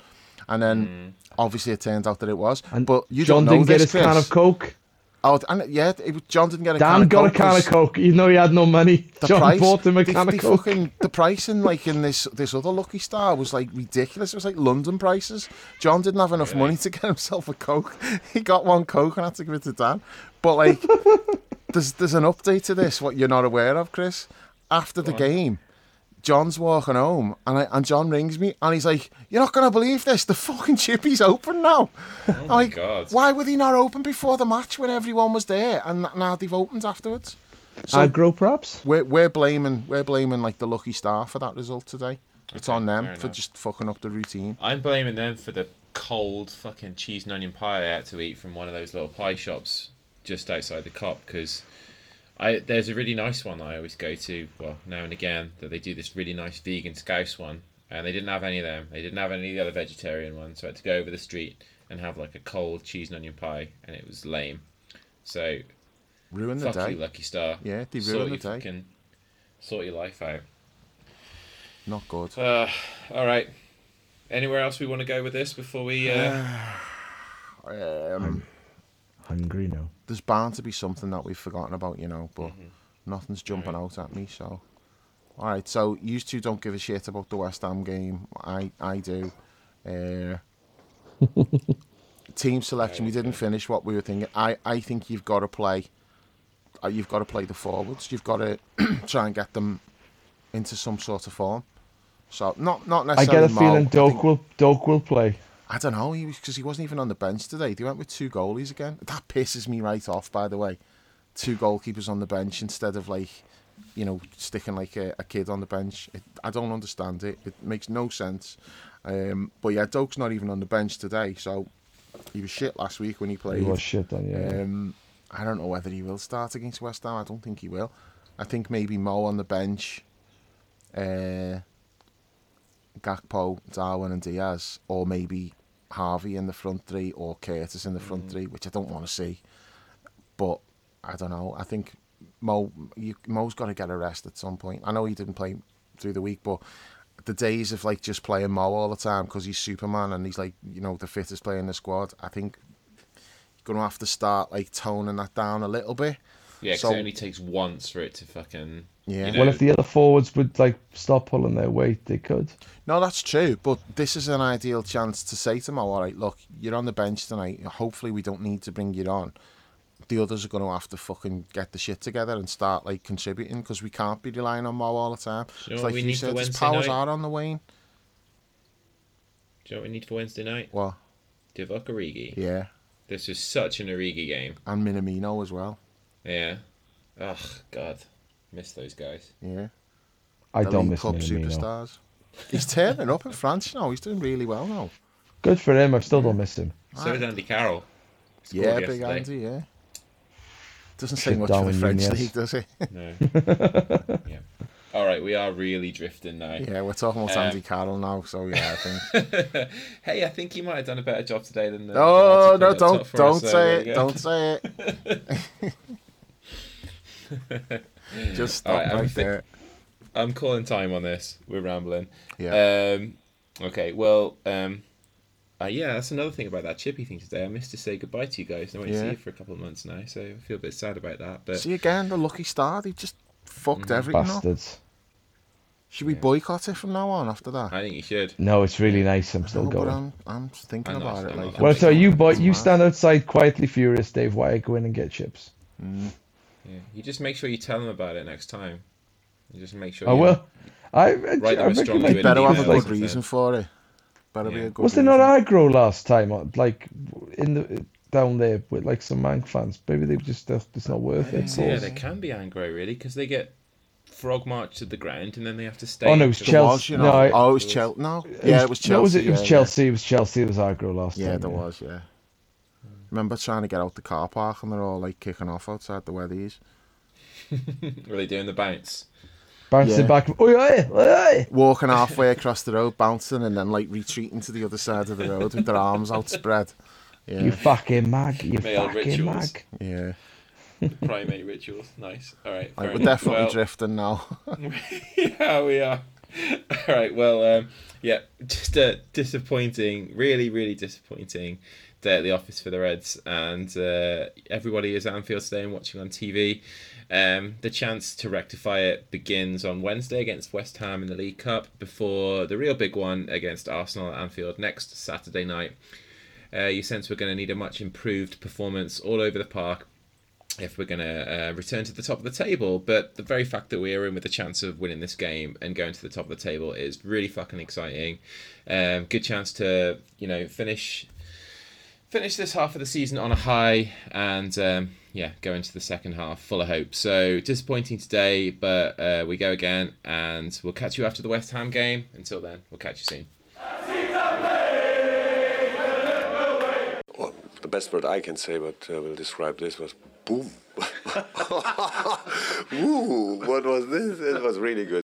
And then hmm. obviously it turned out that it was. And but you John don't know didn't get this, his can of Coke. Oh, and yeah, it, was- John didn't get a Dan can of got a Coke can of 'cause Coke, even though he had no money. The John price, bought him a the, can the of Coke. Fucking, the pricing, like in this this other Lucky Star, was like ridiculous. It was like London prices. John didn't have enough Really? money to get himself a Coke. *laughs* He got one Coke and had to give it to Dan. But like, *laughs* there's there's an update to this. What you're not aware of, Chris? After the on. game, John's walking home, and I, and John rings me, and he's like, "You're not gonna believe this. The fucking *laughs* chippy's open now." Oh my like, god. why were they not open before the match when everyone was there, and now they've opened afterwards? So Aggro, props. we're we're blaming we're blaming like the lucky star for that result today. It's on them for just fucking up the routine. I'm blaming them for the cold fucking cheese and onion pie I had to eat from one of those little pie shops just outside the Kop because I there's a really nice one I always go to well now and again that they do this really nice vegan scouse one and they didn't have any of them they didn't have any of the other vegetarian ones so I had to go over the street and have like a cold cheese and onion pie and it was lame so Ruin the day. you Lucky Star Yeah, they ruin your the day. fucking sort your life out Not good. uh, all right anywhere else we want to go with this before we uh, *sighs* Um, Hungry now. there's bound to be something that we've forgotten about, you know, but Mm-hmm. nothing's jumping out at me. So, all right. So you two don't give a shit about the West Ham game. I I do. Uh, *laughs* team selection. We didn't finish what we were thinking. I I think you've got to play. uh, You've got to play the forwards. You've got to *clears throat* try and get them into some sort of form. So not not necessarily. I get a Mo, feeling I Doak will Doak will play. I don't know. He was because he wasn't even on the bench today. They went with two goalies again. That pisses me right off. By the way, two goalkeepers on the bench instead of like, you know, sticking like a, a kid on the bench. It, I don't understand it. It makes no sense. Um, but yeah, Doak's not even on the bench today. So he was shit last week when he played. He was shit then, yeah. Um, I don't know whether he will start against West Ham. I don't think he will. I think maybe Mo on the bench, uh, Gakpo, Darwin, and Diaz, or maybe Harvey in the front three or Curtis in the front mm. three, which I don't want to see. But I don't know. I think Mo you, Mo's got to get a rest at some point. I know he didn't play through the week, but the days of like just playing Mo all the time because he's Superman and he's like you know the fittest player in the squad. I think you're gonna have to start like toning that down a little bit. Yeah, 'cause So- it only takes once for it to fucking. Yeah. You know, Well, if the other forwards would like stop pulling their weight, they could. No, that's true, but this is an ideal chance to say to Mo, all right, look, you're on the bench tonight. Hopefully, we don't need to bring you on. The others are going to have to fucking get the shit together and start like contributing because we can't be relying on Mo all the time. you know it's what like we you need for said, his powers night? are on the wane. Do you know what we need for Wednesday night? Well, Divock Origi. yeah, This is such an Origi game. and Minamino as well. Yeah. Oh God. Miss those guys. Yeah, I The don't League miss Club Minamino. superstars. He's turning up in France now. He's doing really well now. Good for him. I still don't miss him. So is Andy Carroll. Scored yeah, big. Andy. Yeah. Doesn't say much for the French Nunez. league, does he? No. *laughs* yeah. All right, we are really drifting now. yeah, we're talking about Um, Andy Carroll now, so yeah, I think. *laughs* hey, I think you might have done a better job today than. Uh, Oh no! put it up Don't don't us, so say there it! we go. Don't say it! *laughs* *laughs* Just stop Alright, I'm right thi- there. I'm calling time on this. We're rambling. Yeah. Um, okay, well, um, uh, yeah, that's another thing about that chippy thing today. I missed to say goodbye to you guys. I won't see you for a couple of months now, so I feel a bit sad about that. But See again, the lucky star. They just fucked Mm, everything up. Bastards. Should we boycott it from now on after that? I think you should. No, it's really nice. I'm still No, going. I'm, I'm thinking I'm not- about it. I'm Like, not Well, so you boy, you stand outside quietly furious, Dave. Why I go in and get chips? Mm. Yeah. You just make sure you tell them about it next time. You just make sure. I you will. I, I, them I a reckon like written Better have a email. like, good reason for it. Better be a good Was there reason. not aggro last time? uh, Like in the down there with like some Mank fans? Maybe they just uh, it's not worth it. So, yeah, they can be aggro really because they get frog marched to the ground and then they have to stay. Oh, no, it was Chelsea- was, you know. no, I- oh, it was Chelsea. No, yeah, it was Chelsea. No, was it, it was yeah, Chelsea. It was Chelsea. It was aggro last Yeah, yeah there was. Yeah. Remember trying to get out the car park and they're all like kicking off outside the Weddies. *laughs* Were they doing the bounce? Bouncing Yeah. back. Oi, oi, oi. walking halfway *laughs* across the road, bouncing, and then like retreating to the other side of the road with their arms outspread. Yeah. You fucking mag. You Male fucking rituals. mag. yeah. *laughs* Primate rituals. Nice. All right. Like, we're enough. definitely Well, drifting now. yeah, we are. All right. Well, um, yeah, just a disappointing, really, really disappointing day at the office for the Reds, and uh, everybody is at Anfield today and watching on TV. Um, the chance to rectify it begins on Wednesday against West Ham in the League Cup, before the real big one against Arsenal at Anfield next Saturday night. Uh, you sense we're going to need a much improved performance all over the park if we're going to uh, return to the top of the table. But the very fact that we are in with a chance of winning this game and going to the top of the table is really fucking exciting. Um, good chance to you know finish finish this half of the season on a high and um, yeah go into the second half full of hope. So disappointing today, but uh, we go again and we'll catch you after the West Ham game. Until then, we'll catch you soon. The best word I can say, but uh, will describe this was boom. *laughs* Ooh, what was this? It was really good.